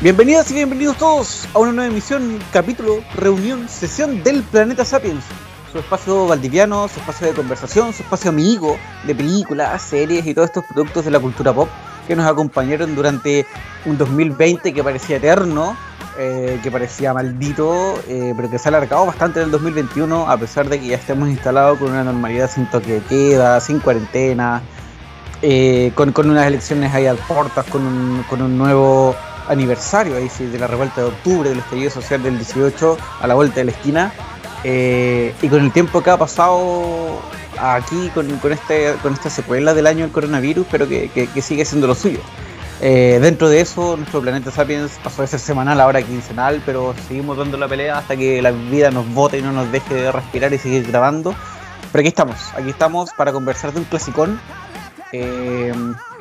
Bienvenidas y bienvenidos todos a una nueva emisión, capítulo, reunión, sesión del Planeta Sapiens. Su espacio valdiviano, su espacio de conversación, su espacio amigo de películas, series y todos estos productos de la cultura pop que nos acompañaron durante un 2020 que parecía eterno, eh, que parecía maldito, eh, pero que se ha alargado bastante en el 2021 a pesar de que ya estemos instalados con una normalidad sin toque de queda, sin cuarentena, eh, con, unas elecciones ahí al portas, con un, con un nuevo aniversario ahí de la revuelta de octubre, del estallido social del 18 a la vuelta de la esquina. Y con el tiempo que ha pasado aquí con, con, este, con esta secuela del año del coronavirus, pero que, que, sigue siendo lo suyo. Eh, dentro de eso, nuestro planeta Sapiens pasó de ser semanal ahora quincenal, pero seguimos dando la pelea hasta que la vida nos bote y no nos deje de respirar y seguir grabando. Pero aquí estamos, aquí estamos para conversar de un clasicón eh,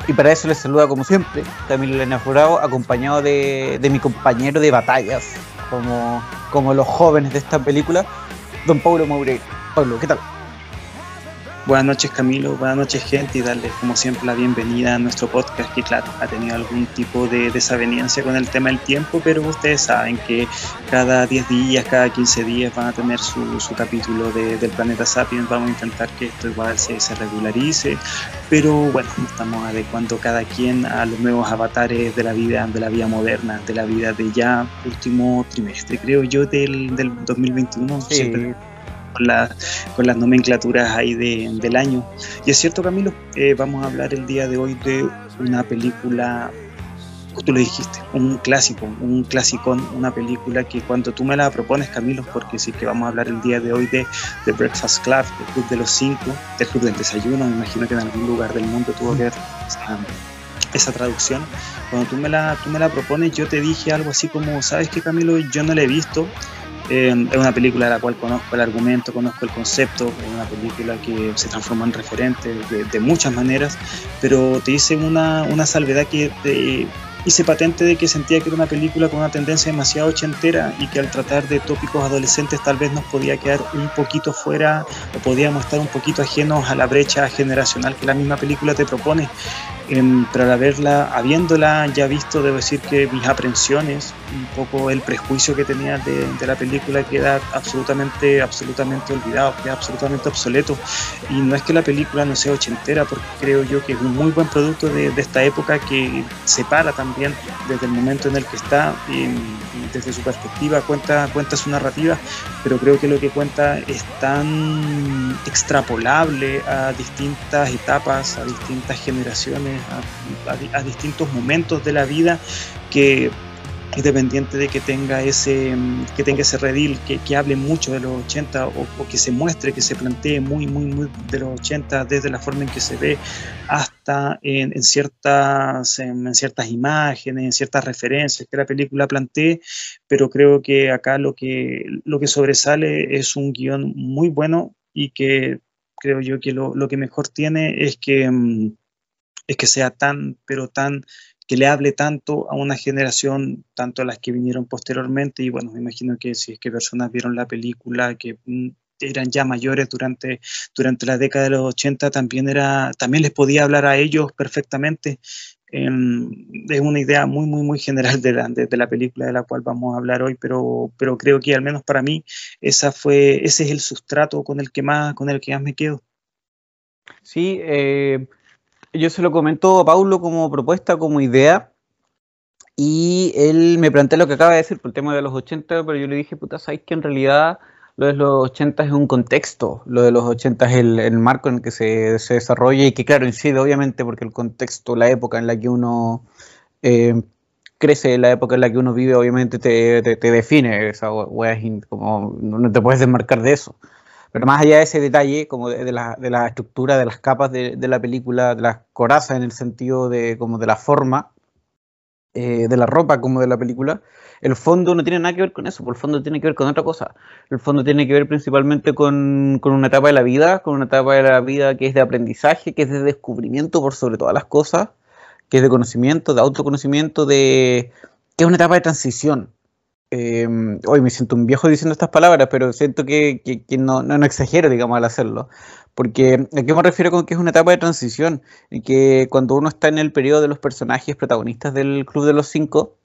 y para eso les saluda como siempre Camilo Elena Furado, acompañado de, mi compañero de batallas, como, como los jóvenes de esta película, don Pablo Moureira. Pablo, ¿qué tal? Buenas noches Camilo, buenas noches gente. Y darles como siempre la bienvenida a nuestro podcast que claro, ha tenido algún tipo de desaveniencia con el tema del tiempo, pero ustedes saben que cada 10 días, cada 15 días van a tener su, su capítulo de, del planeta Sapiens, vamos a intentar que esto igual se, se regularice, pero bueno, estamos adecuando cada quien a los nuevos avatares de la vida, de la vida moderna, de la vida de ya último trimestre, creo yo, del, del 2021. Sí con, con las nomenclaturas ahí del año. Y es cierto, Camilo, eh, vamos a hablar el día de hoy de una película, tú lo dijiste, un clásico, un clasicón, una película que cuando tú me la propones, Camilo, porque sí que vamos a hablar el día de hoy de The Breakfast Club, del Club de los Cinco, del Club del Desayuno, me imagino que en algún lugar del mundo tuvo que ver esa, traducción. Cuando tú me, la, tú me la propones, yo te dije algo así como, ¿sabes qué, Camilo? Yo no la he visto, eh, es una película de la cual conozco el argumento, conozco el concepto, es una película que se transforma en referente de, muchas maneras, pero te hice una, una salvedad que te hice patente de que sentía que era una película con una tendencia demasiado ochentera y que al tratar de tópicos adolescentes tal vez nos podía quedar un poquito fuera o podíamos estar un poquito ajenos a la brecha generacional que la misma película te propone. Pero al haberla, habiéndola ya visto, debo decir que mis aprensiones, un poco el prejuicio que tenía de, la película queda absolutamente, absolutamente olvidado, queda absolutamente obsoleto. Y no es que la película no sea ochentera, porque creo yo que es un muy buen producto de, esta época que separa también desde el momento en el que está y, desde su perspectiva cuenta, cuenta su narrativa, pero creo que lo que cuenta es tan extrapolable a distintas etapas, a distintas generaciones a, distintos momentos de la vida que independiente de que tenga ese que tenga ese redil que, que hable mucho de los 80 o, que se muestre que se plantee muy muy muy de los 80 desde la forma en que se ve hasta en, ciertas en, ciertas imágenes en ciertas referencias que la película plantee. Pero creo que acá lo que lo que sobresale es un guion muy bueno y que creo yo que lo, lo que mejor tiene es que mm, es que sea tan, pero tan, que le hable tanto a una generación, tanto a las que vinieron posteriormente, y bueno, me imagino que si es que personas vieron la película, que mm, eran ya mayores durante, durante la década de los 80, también, era, también les podía hablar a ellos perfectamente. es una idea muy, muy, muy general de la, de, la, película de la cual vamos a hablar hoy, pero, pero creo que al menos para mí esa fue, ese es el sustrato con el que más, con el que más me quedo. Sí, eh, yo se lo comento a Paulo como propuesta, como idea, y él me plantea lo que acaba de decir por el tema de los 80, pero yo le dije, puta, ¿sabes que en realidad lo de los 80 es un contexto? Lo de los 80 es el, marco en el que se, se, desarrolla y que, claro, incide obviamente porque el contexto, la época en la que uno eh, crece, la época en la que uno vive, obviamente te, te, define. Esa como no te puedes desmarcar de eso. Pero más allá de ese detalle, como de, la, de estructura, de las capas de, la película, de las corazas en el sentido de como de la forma, eh, de la ropa como de la película, el fondo no tiene nada que ver con eso, por el fondo tiene que ver con otra cosa. El fondo tiene que ver principalmente con, con, una etapa de la vida, con una etapa de la vida que es de aprendizaje, que es de descubrimiento por sobre todas las cosas, que es de conocimiento, de autoconocimiento, de que es una etapa de transición Em, hoy me siento un viejo diciendo estas palabras, pero siento que, no, exagero, digamos, al hacerlo. Porque, ¿a qué me refiero con que es una etapa de transición? En que cuando uno está en el periodo de los personajes protagonistas del Club de los Cinco,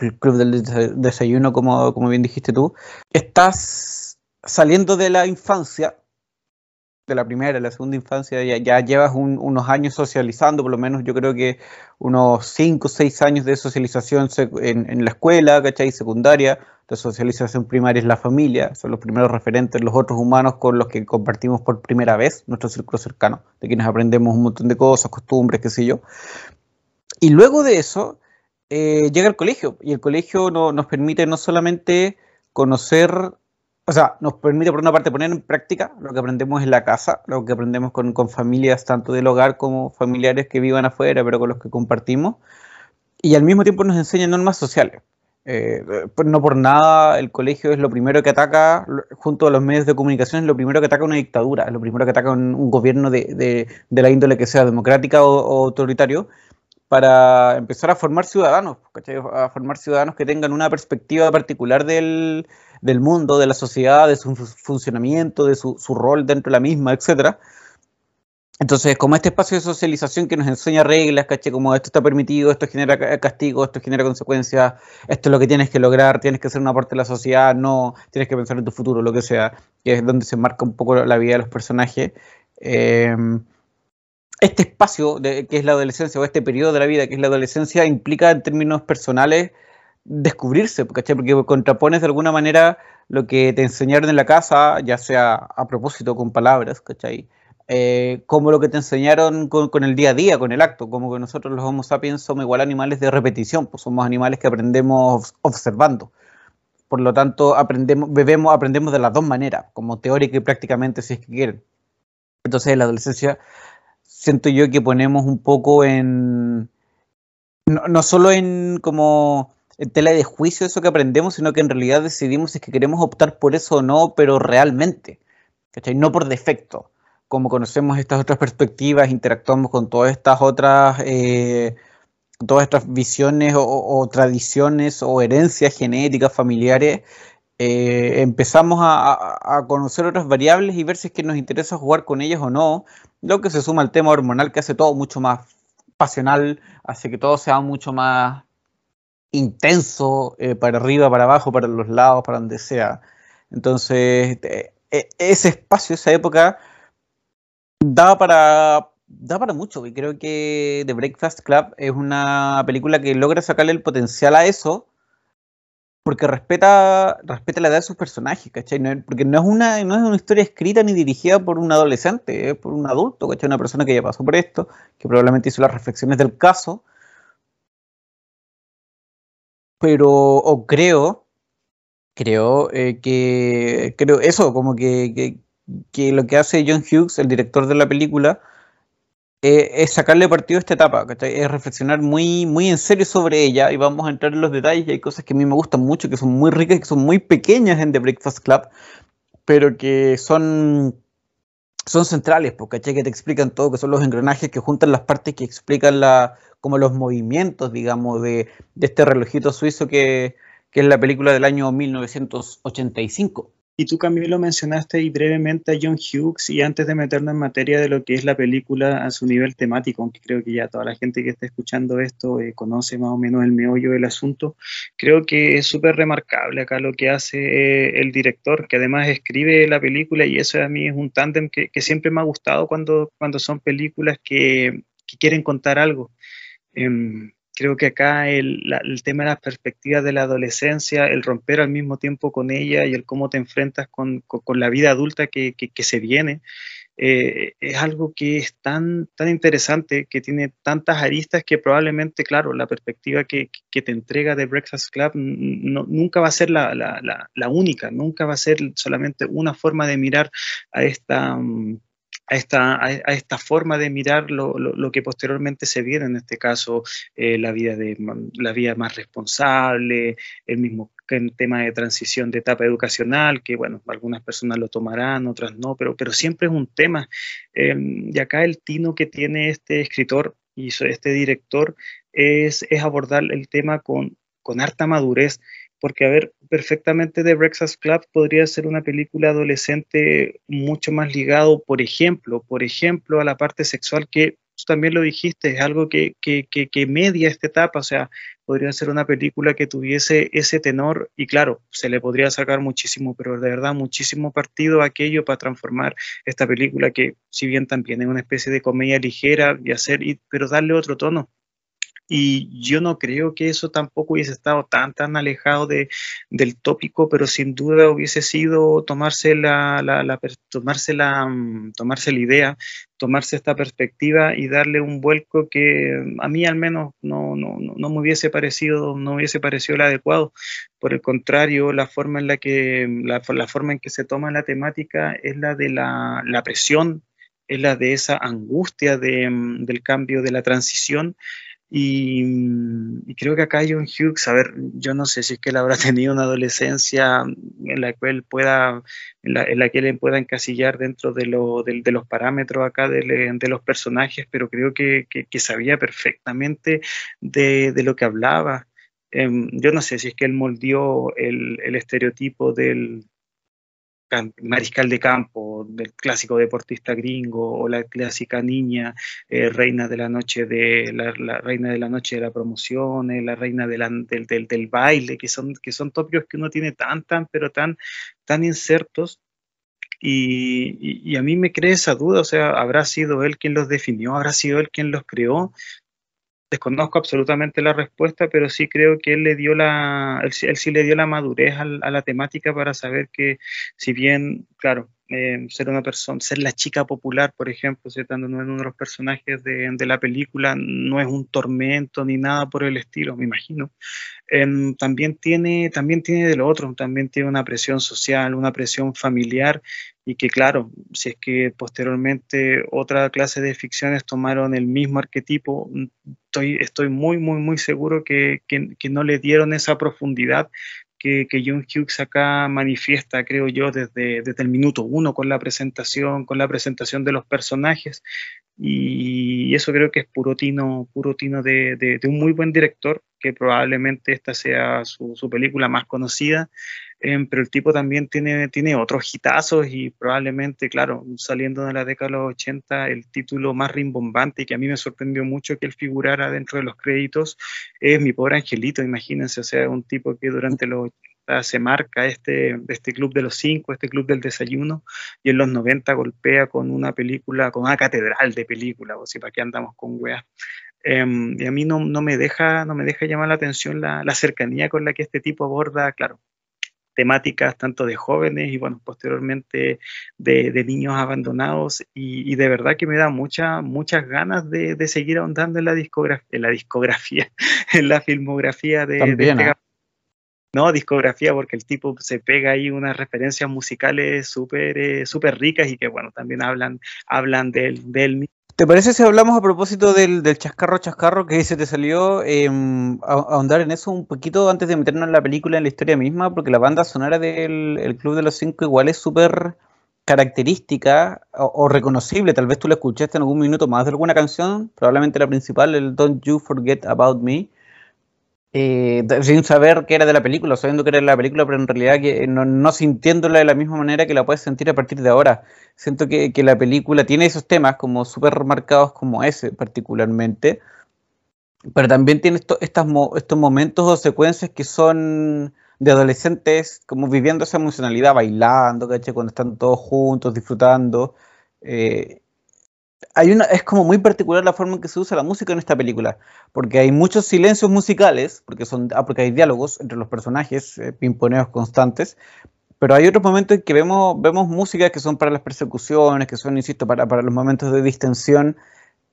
el Club del Desayuno, como bien dijiste tú, estás saliendo de la infancia de la primera, la segunda infancia, ya, llevas unos años socializando, por lo menos yo creo que unos 5 o 6 años de socialización en, la escuela, ¿cachai? Secundaria, de socialización primaria es la familia, son los primeros referentes, los otros humanos con los que compartimos por primera vez nuestro círculo cercano, de quienes aprendemos un montón de cosas, costumbres, qué sé yo. Y luego de eso eh, llega el colegio, y el colegio no, nos permite no solamente conocer o sea, nos permite por una parte poner en práctica lo que aprendemos en la casa, lo que aprendemos con, familias tanto del hogar como familiares que vivan afuera, pero con los que compartimos, y al mismo tiempo nos enseña normas sociales. Eh, pues no por nada el colegio es lo primero que ataca, junto a los medios de comunicación, es lo primero que ataca una dictadura, es lo primero que ataca un, gobierno de, la índole que sea democrática o, autoritario, para empezar a formar ciudadanos, a formar ciudadanos que tengan una perspectiva particular del, del mundo, de la sociedad, de su funcionamiento, de su, rol dentro de la misma, etcétera. Entonces, como este espacio de socialización que nos enseña reglas, ¿caché? Como esto está permitido, esto genera castigo, esto genera consecuencias, esto es lo que tienes que lograr, tienes que ser una parte de la sociedad, no, tienes que pensar en tu futuro, lo que sea, que es donde se marca un poco la vida de los personajes. Em, este espacio de, que es la adolescencia, o este periodo de la vida que es la adolescencia, implica en términos personales descubrirse. Porque contrapones de alguna manera lo que te enseñaron en la casa, ya sea a propósito con palabras, ¿cachai? Eh, como lo que te enseñaron con, el día a día, con el acto, como que nosotros los Homo sapiens somos igual animales de repetición, pues somos animales que aprendemos observando. Por lo tanto, aprendemos, bebemos, aprendemos de las dos maneras, como teórica y prácticamente, si es que quieren. Entonces, en la adolescencia siento yo que ponemos un poco en, no, solo en como en tela de juicio eso que aprendemos, sino que en realidad decidimos si es que queremos optar por eso o no, pero realmente. No por defecto. Como conocemos estas otras perspectivas, interactuamos con todas estas otras, eh, todas estas visiones o, tradiciones o herencias genéticas familiares, eh, empezamos a, conocer otras variables y ver si es que nos interesa jugar con ellas o no, lo que se suma al tema hormonal que hace todo mucho más pasional, hace que todo sea mucho más intenso, eh, para arriba, para abajo, para los lados, para donde sea. Entonces, e, ese espacio, esa época, da para, da para mucho. Y creo que The Breakfast Club es una película que logra sacarle el potencial a eso, porque respeta, respeta la edad de sus personajes, ¿cachai? porque no es, una, no es una historia escrita ni dirigida por un adolescente, es por un adulto, ¿cachai? Una persona que ya pasó por esto, que probablemente hizo las reflexiones del caso pero o creo, creo eh, que, creo eso, como que, que, lo que hace John Hughes, el director de la película, eh, es sacarle partido a esta etapa, es reflexionar muy, muy en serio sobre ella y vamos a entrar en los detalles. Hay cosas que a mí me gustan mucho, que son muy ricas, que son muy pequeñas en The Breakfast Club, pero que son son centrales, porque que te explican todo, que son los engranajes que juntan las partes que explican la, como los movimientos, digamos, de, este relojito suizo que, que, es la película del año 1985. Y tú, Camilo, mencionaste y brevemente a John Hughes y antes de meternos en materia de lo que es la película a su nivel temático, aunque creo que ya toda la gente que está escuchando esto eh, conoce más o menos el meollo del asunto, creo que es súper remarcable acá lo que hace eh, el director, que además escribe la película y eso a mí es un tándem que, siempre me ha gustado cuando, cuando son películas que, que quieren contar algo. Em, creo que acá el, tema de las perspectivas de la adolescencia, el romper al mismo tiempo con ella y el cómo te enfrentas con, la vida adulta que, se viene, eh, es algo que es tan, tan interesante, que tiene tantas aristas que probablemente, claro, la perspectiva que, te entrega de Breakfast Club nunca va a ser la, la, única, nunca va a ser solamente una forma de mirar a esta... Mm, a esta, a, esta forma de mirar lo, lo, que posteriormente se viene, en este caso eh, la, vida de, la vida más responsable, el mismo tema de transición de etapa educacional, que bueno, algunas personas lo tomarán, otras no, pero, pero siempre es un tema. Em, y acá el tino que tiene este escritor y este director es, es abordar el tema con, con harta madurez porque a ver, perfectamente The Breakfast Club podría ser una película adolescente mucho más ligado, por ejemplo, por ejemplo, a la parte sexual que tú también lo dijiste, es algo que, que, que, media esta etapa, o sea, podría ser una película que tuviese ese tenor y claro, se le podría sacar muchísimo, pero de verdad muchísimo partido aquello para transformar esta película que si bien también es una especie de comedia ligera y hacer, pero darle otro tono. Y yo no creo que eso tampoco hubiese estado tan, tan alejado de, del tópico, pero sin duda hubiese sido tomarse la, la, tomarse, la, mm, tomarse la idea, tomarse esta perspectiva y darle un vuelco que a mí al menos no, no, no me hubiese parecido, no hubiese parecido el adecuado. Por el contrario, la forma en la que, la, la forma en que se toma la temática es la de la, la presión, es la de esa angustia de, mm, del cambio, de la transición y, creo que acá John Hughes, a ver, yo no sé si es que él habrá tenido una adolescencia en la que él pueda, en la, que él pueda encasillar dentro de, lo, de, los parámetros acá de, de, los personajes, pero creo que, que, sabía perfectamente de, de, lo que hablaba. Em, yo no sé si es que él moldeó el, el estereotipo del, mariscal de campo, del clásico deportista gringo o la clásica niña eh, reina de la noche de la, reina de la noche de la promoción, la reina del, del, baile, que son, que son tópicos que uno tiene tan, tan, pero tan, tan insertos. Y, a mí me crea esa duda, o sea, ¿habrá sido él quien los definió? ¿Habrá sido él quien los creó? Desconozco absolutamente la respuesta, pero sí creo que él le dio la, él, sí le dio la madurez a, la temática para saber que si bien, claro, eh, ser una persona, ser la chica popular, por ejemplo, en uno de los personajes de, de, la película, no es un tormento ni nada por el estilo, me imagino. Em, también, tiene, también tiene de lo otro, también tiene una presión social, una presión familiar y que claro, si es que posteriormente otra clase de ficciones tomaron el mismo arquetipo, mm, estoy, estoy muy, muy, muy seguro que, que, no le dieron esa profundidad que, que, John Hughes acá manifiesta, creo yo, desde, desde el minuto uno con la presentación, con la presentación de los personajes. Y eso creo que es puro tino, puro tino de, de, de un muy buen director, que probablemente esta sea su, su película más conocida Em, pero el tipo también tiene, tiene otros hitazos y probablemente, claro, saliendo de la década de los 80, el título más rimbombante y que a mí me sorprendió mucho que él figurara dentro de los créditos es Mi pobre angelito, imagínense, o sea, un tipo que durante los 80 se marca este, este club de los cinco, este club del desayuno, y en los 90 golpea con una película, con una catedral de películas, o si para qué andamos con weas. Em, y a mí no, no, me deja, no me deja llamar la atención la, la cercanía con la que este tipo aborda, claro, temáticas tanto de jóvenes y bueno, posteriormente de, niños abandonados y, de verdad que me da mucha, muchas ganas de, seguir ahondando en la discografía, en la discografía, en la filmografía de, este ¿ah? No, discografía, porque el tipo se pega ahí unas referencias musicales súper eh, súper ricas y que bueno, también hablan, hablan de él, de él ¿Te parece si hablamos a propósito del, chascarro chascarro que se te salió, eh, ahondar en eso un poquito antes de meternos en la película, en la historia misma? Porque la banda sonora del Club de los Cinco igual es súper característica o, reconocible. Tal vez tú la escuchaste en algún minuto más de alguna canción, probablemente la principal, el Don't You Forget About Me. Eh, sin saber qué era de la película, sabiendo que era de la película, pero en realidad que no, no, sintiéndola de la misma manera que la puedes sentir a partir de ahora. Siento que, que la película tiene esos temas como súper marcados como ese particularmente, pero también tiene estas, estos momentos o secuencias que son de adolescentes como viviendo esa emocionalidad, bailando, ¿caché? cuando están todos juntos, disfrutando. Eh, es como muy particular la forma en que se usa la música en esta película, porque hay muchos silencios musicales, porque, son, ah, porque hay diálogos entre los personajes, eh, pimponeos constantes, pero hay otros momentos en que vemos, vemos músicas que son para las persecuciones, que son, insisto, para, para los momentos de distensión.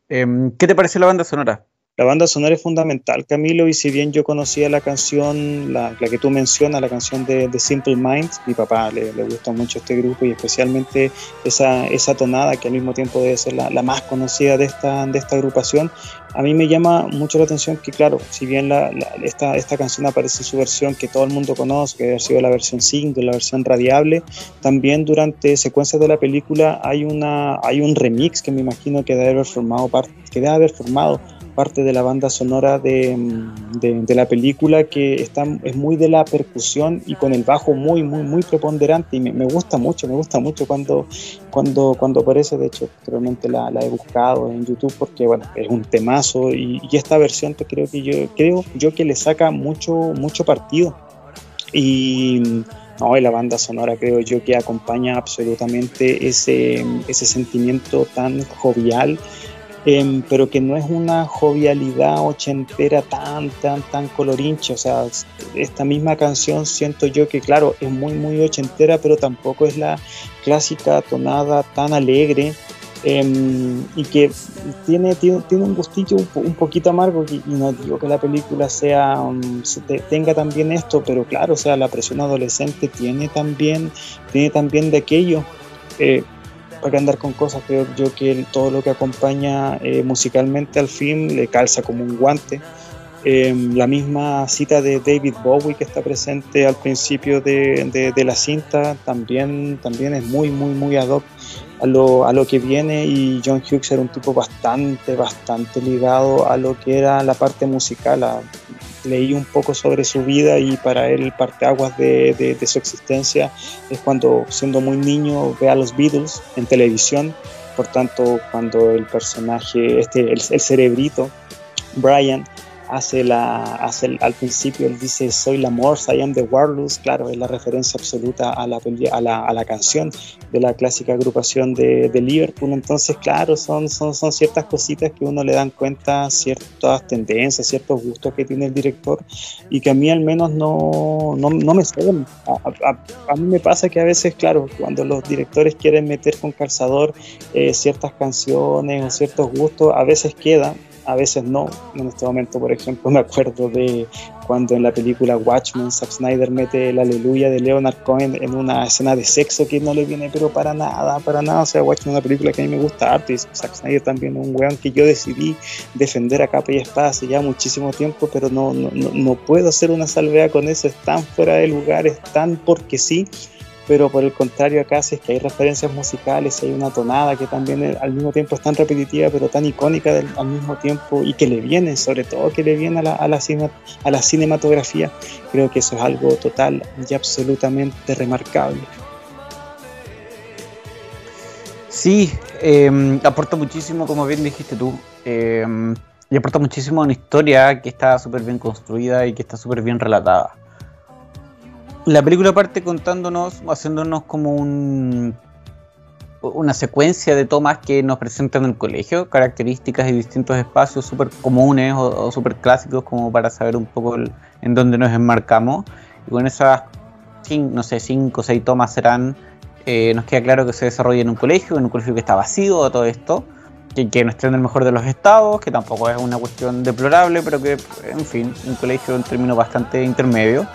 Em, ¿Qué te pareció la banda sonora? La banda sonora es fundamental, Camilo, y si bien yo conocía la canción, la, que tú mencionas, la canción de, Simple Minds, mi papá le, le, gusta mucho este grupo y especialmente esa, esa tonada que al mismo tiempo debe ser la, más conocida de esta, de esta agrupación, a mí me llama mucho la atención que, claro, si bien la, esta, esta canción aparece en su versión que todo el mundo conoce, que debe haber sido la versión single, la versión radiable, también durante secuencias de la película hay, una, hay un remix que me imagino que debe haber formado parte, que debe haber formado parte de la banda sonora de, la película que está, es muy de la percusión y con el bajo muy, muy, muy preponderante y me, gusta mucho, me gusta mucho cuando, cuando, cuando aparece, de hecho, probablemente la, he buscado en YouTube porque, bueno, es un temazo y, esta versión creo que yo, creo yo que le saca mucho, mucho partido. Y no, y la banda sonora creo yo que acompaña absolutamente ese, ese sentimiento tan jovial Em, pero que no es una jovialidad ochentera tan, tan, tan colorincha. O sea, esta misma canción siento yo que, claro, es muy, muy ochentera, pero tampoco es la clásica tonada tan alegre. Em, y que tiene, tiene, un gustillo un, poquito amargo y, no digo que la película sea um, tenga también esto pero claro o sea la presión adolescente tiene también tiene también de aquello eh, para que andar con cosas, creo yo que todo lo que acompaña eh, musicalmente al film le calza como un guante. Em, la misma cita de David Bowie que está presente al principio de, de, la cinta también, también es muy, muy, muy ad a lo, a lo que viene y John Hughes era un tipo bastante, bastante ligado a lo que era la parte musical, a, leí un poco sobre su vida y para él parteaguas de, de, su existencia es cuando siendo muy niño ve a los Beatles en televisión, por tanto cuando el personaje, este, el, el cerebrito, Brian, hace la hace al principio él dice soy la Morse, I am the Warlords, claro, es la referencia absoluta a la, a la, a la canción de la clásica agrupación de, de, Liverpool, entonces claro, son, son, son ciertas cositas que uno le dan cuenta, ciertas tendencias, ciertos gustos que tiene el director y que a mí al menos no, no, no me. A, a, mí me pasa que a veces, claro, cuando los directores quieren meter con calzador eh, ciertas canciones o ciertos gustos, a veces queda a veces no. En este momento, por ejemplo, me acuerdo de cuando en la película Watchmen Zack Snyder mete el aleluya de Leonard Cohen en una escena de sexo que no le viene pero para nada, para nada. O sea, Watchmen es una película que a mí me gusta harto y Zack Snyder también es un weón que yo decidí defender a capa y espada hace ya muchísimo tiempo, pero no, no, no puedo hacer una salvea con eso, es tan fuera de lugar, es tan porque sí pero por el contrario acá si es que hay referencias musicales, hay una tonada que también al mismo tiempo es tan repetitiva pero tan icónica al mismo tiempo y que le viene, sobre todo que le viene a la, a la, a la cinematografía, creo que eso es algo total y absolutamente remarcable. Sí, em, aporta muchísimo, como bien dijiste tú, em, y aporta muchísimo a una historia que está súper bien construida y que está súper bien relatada la película parte contándonos, haciéndonos como un, una secuencia de tomas que nos presentan en el colegio, características y distintos espacios súper comunes o, súper clásicos como para saber un poco en dónde nos enmarcamos. Y con esas, no sé, cinco o seis tomas serán, eh, nos queda claro que se desarrolla en un colegio, en un colegio que está vacío todo esto, que, que no está en el mejor de los estados, que tampoco es una cuestión deplorable, pero que, en fin, un colegio en términos bastante intermedio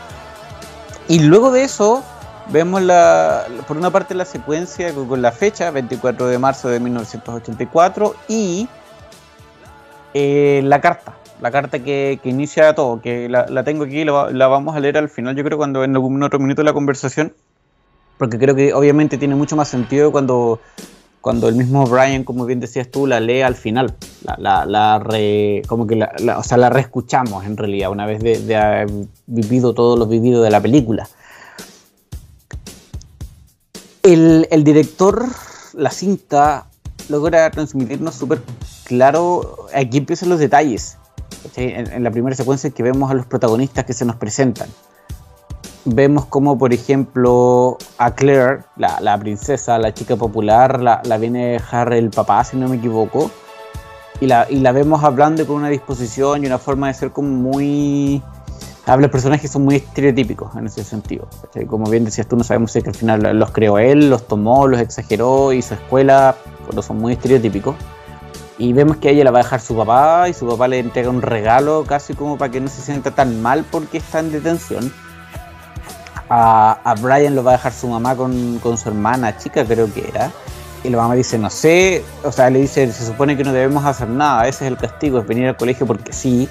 y luego de eso, vemos la, por una parte la secuencia con la fecha, 24 de marzo de 1984, y eh, la carta, la carta que, inicia todo, que la, tengo aquí, la, la, vamos a leer al final, yo creo cuando en algún otro minuto de la conversación, porque creo que obviamente tiene mucho más sentido cuando, cuando el mismo Brian, como bien decías tú, la lee al final, la, la, como que o sea, la reescuchamos en realidad, una vez de, haber vivido todo lo vivido de la película. El, director, la cinta, logra transmitirnos súper claro, aquí empiezan los detalles, en, en la primera secuencia en que vemos a los protagonistas que se nos presentan vemos como, por ejemplo, a Claire, la, princesa, la chica popular, la, viene Harry el papá, si no me equivoco, y la, y la vemos hablando con una disposición y una forma de ser como muy... Habla personajes son muy estereotípicos en ese sentido. Como bien decías tú, no sabemos si que al final los creó él, los tomó, los exageró, su escuela, pero son muy estereotípicos. Y vemos que ella la va a dejar su papá y su papá le entrega un regalo casi como para que no se sienta tan mal porque está en detención a, Brian lo va a dejar su mamá con, su hermana chica, creo que era. Y la mamá dice, no sé, o sea, le dice, se supone que no debemos hacer nada, ese es el castigo, es venir al colegio porque sí.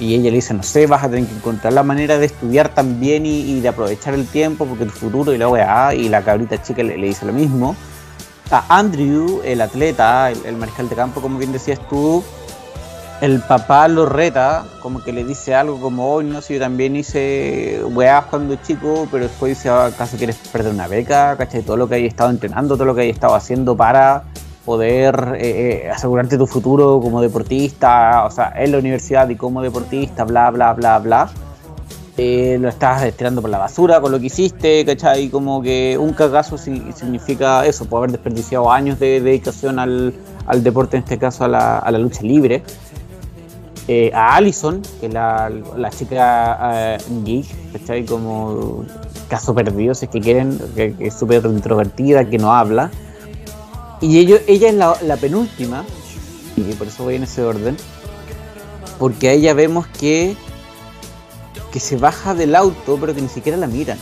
Y ella le dice, no sé, vas a tener que encontrar la manera de estudiar también y, y de aprovechar el tiempo porque el futuro y la weá, y la cabrita chica le, dice lo mismo. A Andrew, el atleta, el, el mariscal de campo, como bien decías tú, el papá lo reta, como que le dice algo como, hoy no sé, yo también hice weá cuando chico, pero después dice, ah, ¿acaso quieres perder una beca? ¿Cachai? Todo lo que hay estado entrenando, todo lo que hay estado haciendo para poder eh, eh, asegurarte tu futuro como deportista, o sea, en la universidad y como deportista, bla, bla, bla, bla. Eh, lo estás estirando por la basura con lo que hiciste, ¿cachai? Como que un cagazo significa eso, puede haber desperdiciado años de dedicación al, deporte, en este caso a la, a la lucha libre. Eh, a Allison, que es la, chica eh, geek, ¿cachai? Como caso perdido, si es que quieren, que, es súper introvertida, que no habla. Y ello, ella es la, penúltima, y por eso voy en ese orden, porque a ella vemos que, que se baja del auto, pero que ni siquiera la miran.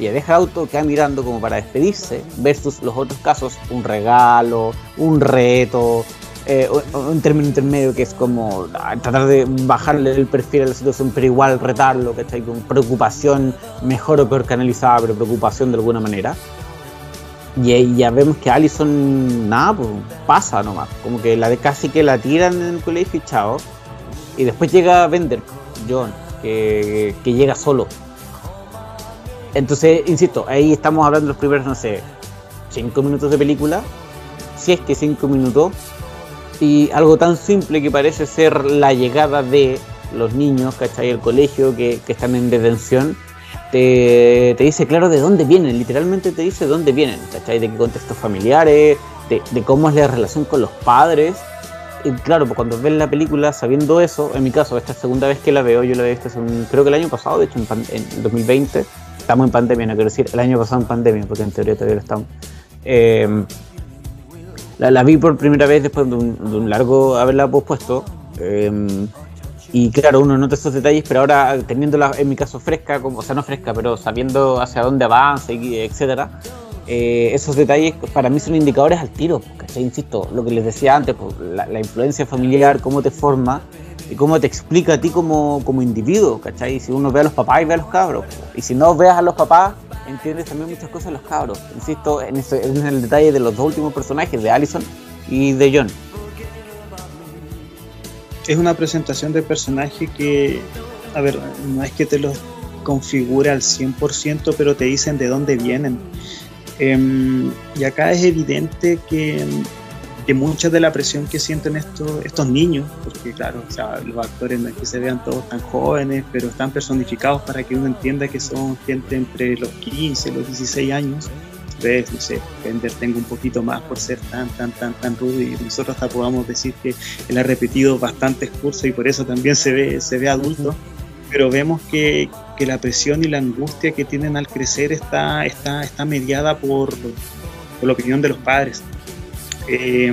Ella deja el auto, queda mirando como para despedirse, versus los otros casos, un regalo, un reto, eh, un, término intermedio que es como ah, tratar de bajarle el perfil a la situación, pero igual retarlo, que está con preocupación, mejor o peor canalizada, pero preocupación de alguna manera. Y ya vemos que Allison, nada, pues pasa nomás, como que casi que la tiran en el colegio y chao. Y después llega Bender, John, que, llega solo. Entonces, insisto, ahí estamos hablando los primeros, no sé, 5 minutos de película. Si es que 5 minutos, y algo tan simple que parece ser la llegada de los niños, ¿cachai? El colegio que, están en detención, te, dice claro de dónde vienen, literalmente te dice de dónde vienen, ¿cachai? De qué contextos familiares, de, cómo es la relación con los padres. Y claro, pues cuando ven la película sabiendo eso, en mi caso, esta segunda vez que la veo, yo la vi creo que el año pasado, de hecho en, 2020, estamos en pandemia, no quiero decir el año pasado en pandemia, porque en teoría todavía lo estamos. Eh, la, vi por primera vez después de un, largo haberla pospuesto. Em, y claro, uno nota esos detalles, pero ahora teniéndola en mi caso fresca, como, o sea, no fresca, pero sabiendo hacia dónde avanza, y etcétera, eh, esos detalles para mí son indicadores al tiro, ¿cachai? Insisto, lo que les decía antes, pues, la, influencia familiar, cómo te forma y cómo te explica a ti como, como individuo, ¿cachai? Si uno ve a los papás y ve a los cabros, y si no veas a los papás, entiendes también muchas cosas los cabros. Insisto en, en el detalle de los dos últimos personajes, de Allison y de John. Es una presentación de personaje que, a ver, no es que te los configure al 100%, pero te dicen de dónde vienen. Em, y acá es evidente que que mucha de la presión que sienten estos, estos niños, porque claro, los actores no es que se vean todos tan jóvenes, pero están personificados para que uno entienda que son gente entre los 15 y los 16 años. Entonces, no sé, Bender tengo un poquito más por ser tan, tan, tan, tan rudo y nosotros hasta podamos decir que él ha repetido bastantes cursos y por eso también se ve, se ve adulto, pero vemos que, que la presión y la angustia que tienen al crecer está, está, está mediada por, por la opinión de los padres eh,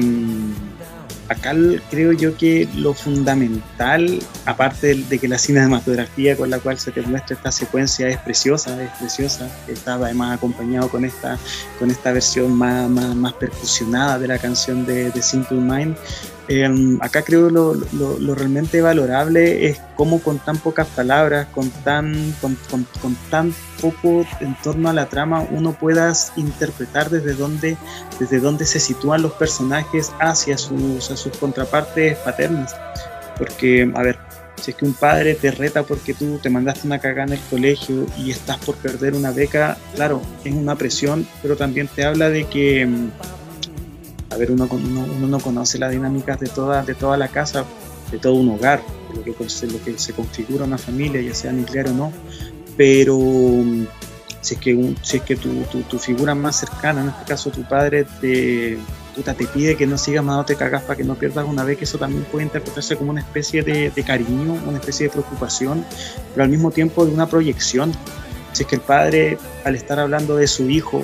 acá creo yo que lo fundamental, aparte de que la cinematografía con la cual se te muestra esta secuencia es preciosa, es preciosa, está además acompañado con esta, con esta versión más, más, más percusionada de la canción de, de Simple Mind, Em, acá creo lo, lo, realmente valorable es cómo con tan pocas palabras, con tan, con, tan poco en torno a la trama, uno pueda interpretar desde dónde, desde dónde se sitúan los personajes hacia sus, sus contrapartes paternas. Porque, a ver, si es que un padre te reta porque tú te mandaste una cagada en el colegio y estás por perder una beca, claro, es una presión, pero también te habla de que em, a ver, uno, uno, no conoce las dinámicas de toda, la casa, de todo un hogar, de lo que, se configura una familia, ya sea nuclear o no, pero mm, si es que, tu, figura más cercana, en este caso tu padre, te, pide que no sigas más, no te cagas para que no pierdas una vez, que eso también puede interpretarse como una especie de, de cariño, una especie de preocupación, pero al mismo tiempo de una proyección. Si es que el padre, al estar hablando de su hijo,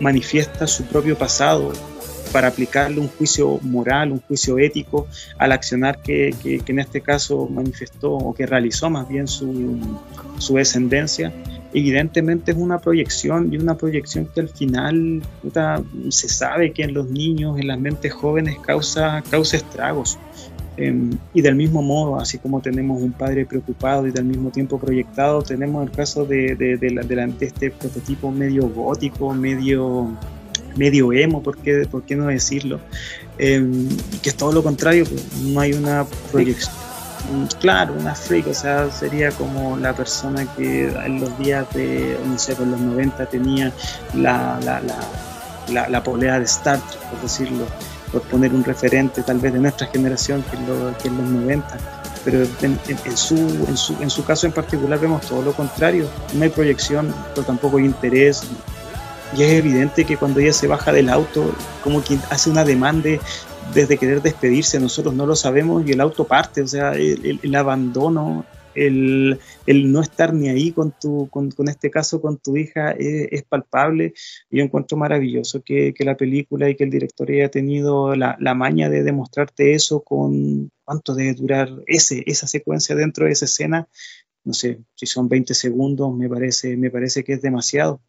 manifiesta su propio pasado, para aplicarle un juicio moral, un juicio ético al accionar que, que, en este caso manifestó o que realizó más bien su, su, descendencia, evidentemente es una proyección y una proyección que al final se sabe que en los niños, en las mentes jóvenes causa, causa estragos. Em, y del mismo modo, así como tenemos un padre preocupado y al mismo tiempo proyectado, tenemos el caso de, de, de, de este prototipo medio gótico, medio medio emo, ¿por qué, por qué no decirlo? Em, que es todo lo contrario, pues, no hay una proyección. Claro, una freak, o sea, sería como la persona que en los días de, no sé, por los 90 tenía la, la, la, la, polea de Star Trek, por decirlo, por poner un referente tal vez de nuestra generación, que es que en los 90 pero en, su, en, su, en su caso en particular vemos todo lo contrario, no hay proyección, pero tampoco hay interés, y es evidente que cuando ella se baja del auto, como que hace una demanda desde querer despedirse, nosotros no lo sabemos y el auto parte, o sea, el, abandono, el, no estar ni ahí con, tu, con, este caso con tu hija es, palpable y yo encuentro maravilloso que, la película y que el director haya tenido la, la, maña de demostrarte eso con cuánto debe durar ese, esa secuencia dentro de esa escena, no sé, si son 20 segundos, me parece, me parece que es demasiado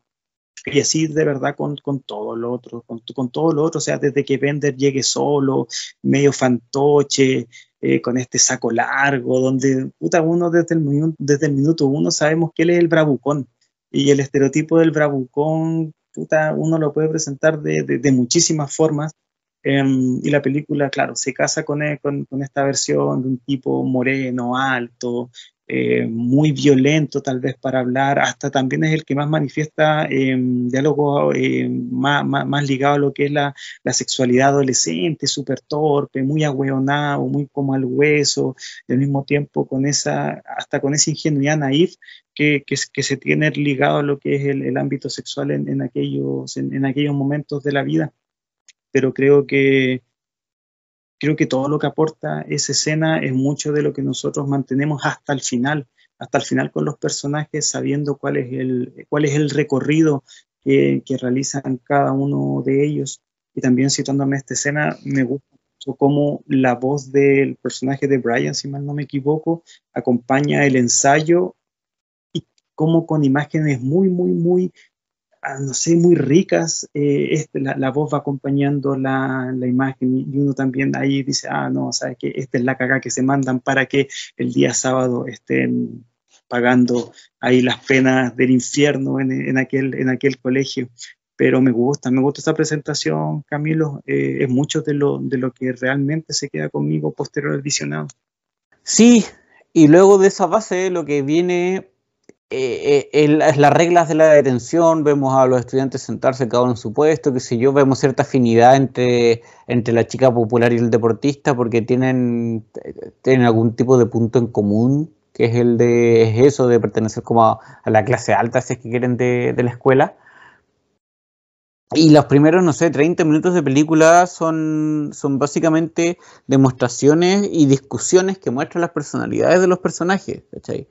y así de verdad con, con todo lo otro, con, con, todo lo otro, o sea, desde que Bender llegue solo, medio fantoche, eh, con este saco largo, donde puta, uno desde el, desde el minuto uno sabemos que él es el bravucón, y el estereotipo del bravucón, puta, uno lo puede presentar de, de, muchísimas formas, em, y la película, claro, se casa con, con, con, esta versión de un tipo moreno, alto, eh, muy violento tal vez para hablar, hasta también es el que más manifiesta eh, diálogo eh, más, más, ligado a lo que es la, la sexualidad adolescente, súper torpe, muy agüeonado, muy como al hueso, y al mismo tiempo con esa, hasta con esa ingenuidad naif que, que, que se tiene ligado a lo que es el, el ámbito sexual en, en aquellos, en aquellos momentos de la vida. Pero creo que creo que todo lo que aporta esa escena es mucho de lo que nosotros mantenemos hasta el final, hasta el final con los personajes, sabiendo cuál es el, cuál es el recorrido que, que realizan cada uno de ellos. Y también citándome esta escena, me gusta mucho cómo la voz del personaje de Brian, si mal no me equivoco, acompaña el ensayo y cómo con imágenes muy, muy, muy no sé, muy ricas, eh, este, la, voz va acompañando la, la, imagen y uno también ahí dice, ah, no, sabes que esta es la caga que se mandan para que el día sábado estén pagando ahí las penas del infierno en, en aquel, en aquel colegio. Pero me gusta, me gusta esta presentación, Camilo, eh, es mucho de lo, de lo que realmente se queda conmigo posterior al visionado. Sí, y luego de esa base lo que viene eh, eh las reglas de la detención, vemos a los estudiantes sentarse cada uno en su puesto, que si yo, vemos cierta afinidad entre, entre la chica popular y el deportista porque tienen, tienen algún tipo de punto en común, que es el de eso, de pertenecer como a, la clase alta, si es que quieren, de, la escuela. Y los primeros, no sé, 30 minutos de película son, son básicamente demostraciones y discusiones que muestran las personalidades de los personajes, ¿cachai?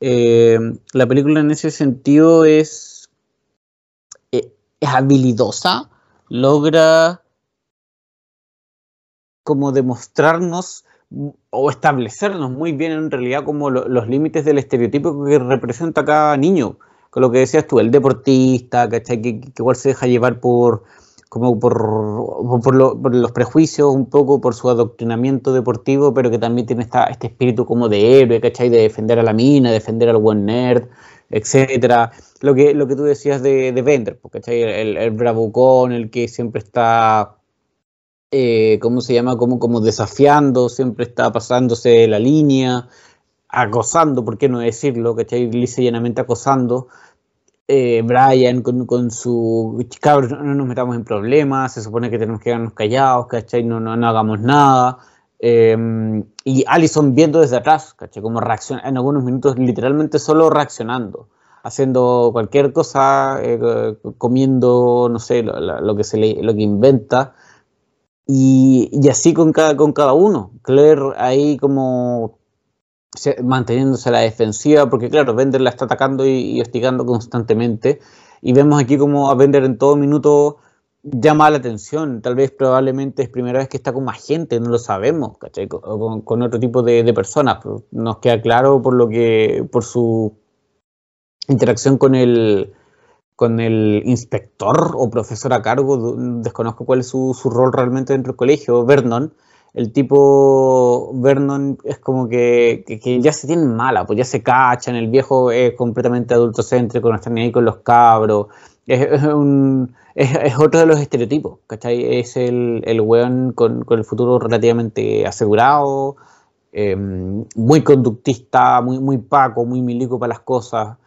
Eh, la película en ese sentido es, eh, es habilidosa, logra como demostrarnos o establecernos muy bien en realidad como los límites del estereotipo que representa cada niño. Con lo que decías tú, el deportista, Que, que igual se deja llevar por, como por, por, los prejuicios, un poco por su adoctrinamiento deportivo, pero que también tiene este espíritu como de héroe, ¿cachai? De defender a la mina, defender al buen nerd, etcétera. Lo que, lo que tú decías de, de Bender, pues, ¿cachai? El, el bravucón, el que siempre está, eh, ¿cómo se llama? Como, como desafiando, siempre está pasándose la línea, acosando, ¿por qué no decirlo? ¿cachai? Lisa llanamente acosando eh, Brian con, con su cabrón, no nos metamos en problemas, se supone que tenemos que quedarnos callados, ¿cachai? No, no, no hagamos nada. Eh, y Allison viendo desde atrás, ¿cachai? Como reacciona, en algunos minutos literalmente solo reaccionando, haciendo cualquier cosa, eh, comiendo, no sé, lo, que se lo que inventa. Y, y así con cada, con cada uno. Claire ahí como manteniéndose a la defensiva, porque claro, Bender la está atacando y, hostigando constantemente. Y vemos aquí como a Bender en todo minuto llama la atención. Tal vez probablemente es primera vez que está con más gente, no lo sabemos, ¿cachai? Con, con, otro tipo de, de, personas. Nos queda claro por lo que, por su interacción con el con el inspector o profesor a cargo, desconozco cuál es su, su rol realmente dentro del colegio, Vernon, el tipo Vernon es como que, ya se tiene mala, pues ya se cachan, el viejo es completamente adultocéntrico, no está ni ahí con los cabros, es, un, es, otro de los estereotipos, ¿cachai? Es el, el weón con, con el futuro relativamente asegurado, em, muy conductista, muy, muy paco, muy milico para las cosas,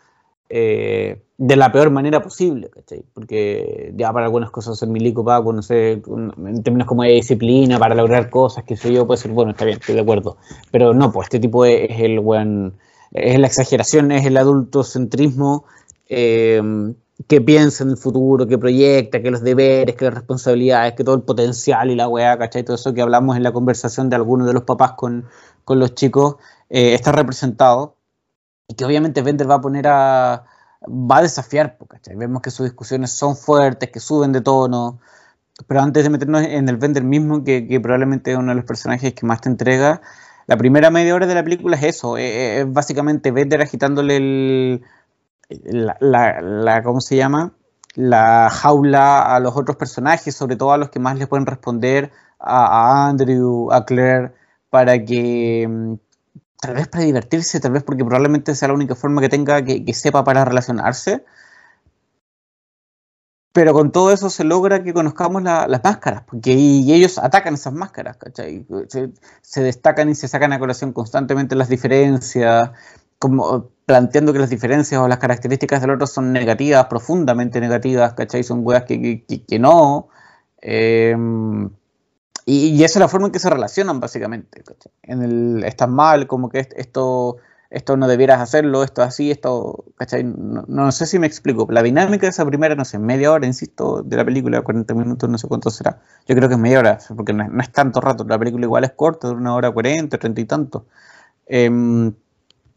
eh, de la peor manera posible, ¿cachai? Porque ya para algunas cosas ser milico, sé, en términos como de disciplina, para lograr cosas, que sé yo, puede ser, bueno, está bien, estoy de acuerdo. Pero no, pues este tipo es, es el weón, es la exageración, es el adultocentrismo. Eh, que piensa en el futuro, que proyecta, que los deberes, que las responsabilidades, que todo el potencial y la weá, ¿cachai? Todo eso que hablamos en la conversación de algunos de los papás con, los chicos eh, está representado y que obviamente Bender va a poner a. va a desafiar, ¿cachai? Vemos que sus discusiones son fuertes, que suben de tono. Pero antes de meternos en el Bender mismo, que, probablemente es uno de los personajes que más te entrega, la primera media hora de la película es eso, es básicamente Bender agitándole el, la, ¿cómo se llama? La jaula a los otros personajes, sobre todo a los que más les pueden responder, a, Andrew, a Claire, para que, mm, tal vez para divertirse, tal vez porque probablemente sea la única forma que tenga que, sepa para relacionarse. Pero con todo eso se logra que conozcamos las máscaras, porque y ellos atacan esas máscaras, ¿cachai? Se, se, destacan y se sacan a colación constantemente las diferencias, como planteando que las diferencias o las características del otro son negativas, profundamente negativas, ¿cachai? Son weas que, que, no. Em, y, esa es la forma en que se relacionan, básicamente. En el estás mal, como que esto, esto no debieras hacerlo, esto así, esto, ¿cachai? No, sé si me explico. La dinámica de esa primera, no sé, media hora, insisto, de la película, 40 minutos, no sé cuánto será. Yo creo que es media hora, porque no es, tanto rato. La película igual es corta, de una hora 40, 30 y tanto. Eh,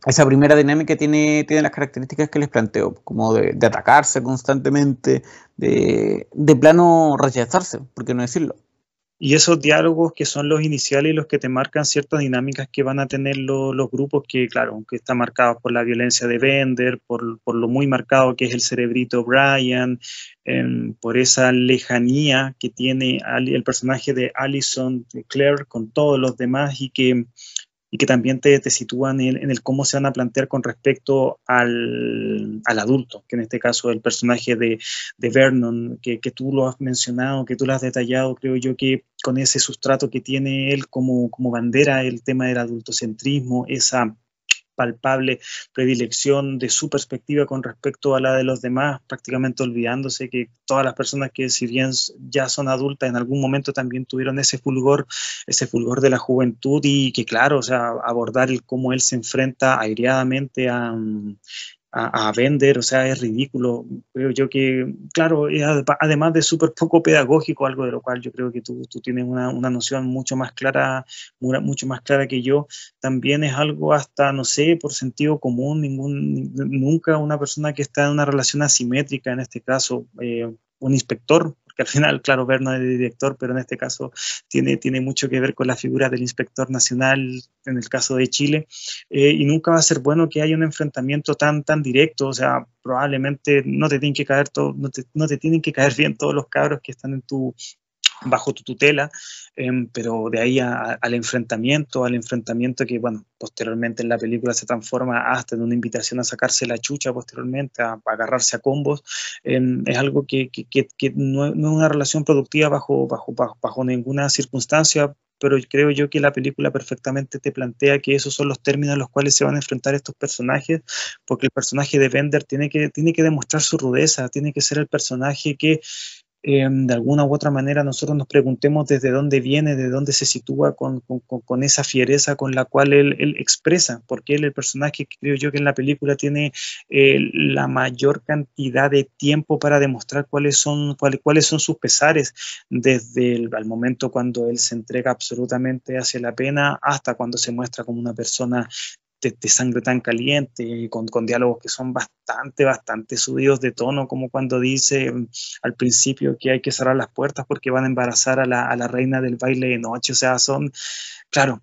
esa primera dinámica tiene, tiene las características que les planteo, como de, atacarse constantemente, de, plano rechazarse, ¿por qué no decirlo? Y esos diálogos que son los iniciales y los que te marcan ciertas dinámicas que van a tener los grupos, que claro, que están marcados por la violencia de Bender, por, lo muy marcado que es el cerebrito Brian, em, por esa lejanía que tiene el personaje de Alison Claire con todos los demás y que y que también te, te sitúan en, el cómo se van a plantear con respecto al, al adulto, que en este caso el personaje de, de Vernon, que, que, tú lo has mencionado, que tú lo has detallado, creo yo que con ese sustrato que tiene él como, como bandera, el tema del adultocentrismo, esa palpable predilección de su perspectiva con respecto a la de los demás, prácticamente olvidándose que todas las personas que si bien ya son adultas en algún momento también tuvieron ese fulgor, ese fulgor de la juventud y que claro, o sea, abordar cómo él se enfrenta aireadamente a, a, vender, o sea, es ridículo. Creo yo que, claro, además de súper poco pedagógico, algo de lo cual yo creo que tú, tú tienes una, una, noción mucho más clara, mucho más clara que yo, también es algo hasta, no sé, por sentido común, ningún, nunca una persona que está en una relación asimétrica, en este caso, eh, un inspector, al final, claro, Berno es director, pero en este caso tiene, tiene mucho que ver con la figura del inspector nacional en el caso de Chile, eh, y nunca va a ser bueno que haya un enfrentamiento tan, tan directo, o sea, probablemente no te tienen que caer todo, no te, no te tienen que caer bien todos los cabros que están en tu, bajo tu tutela, em, pero de ahí al enfrentamiento, al enfrentamiento que, bueno, posteriormente en la película se transforma hasta en una invitación a sacarse la chucha posteriormente, a, agarrarse a combos, em, es algo que, no, es una relación productiva bajo, bajo, bajo, ninguna circunstancia, pero creo yo que la película perfectamente te plantea que esos son los términos en los cuales se van a enfrentar estos personajes, porque el personaje de Bender tiene que, tiene que demostrar su rudeza, tiene que ser el personaje que Em, de alguna u otra manera nosotros nos preguntemos desde dónde viene, de dónde se sitúa con, con, esa fiereza con la cual él, expresa, porque él, el personaje, creo yo que en la película tiene eh, la mayor cantidad de tiempo para demostrar cuáles son, cuáles, cuáles son sus pesares, desde el momento cuando él se entrega absolutamente hacia la pena hasta cuando se muestra como una persona de, sangre tan caliente, con, con, diálogos que son bastante, bastante subidos de tono, como cuando dice mm, al principio que hay que cerrar las puertas porque van a embarazar a la, a la reina del baile de noche. O sea, son, claro,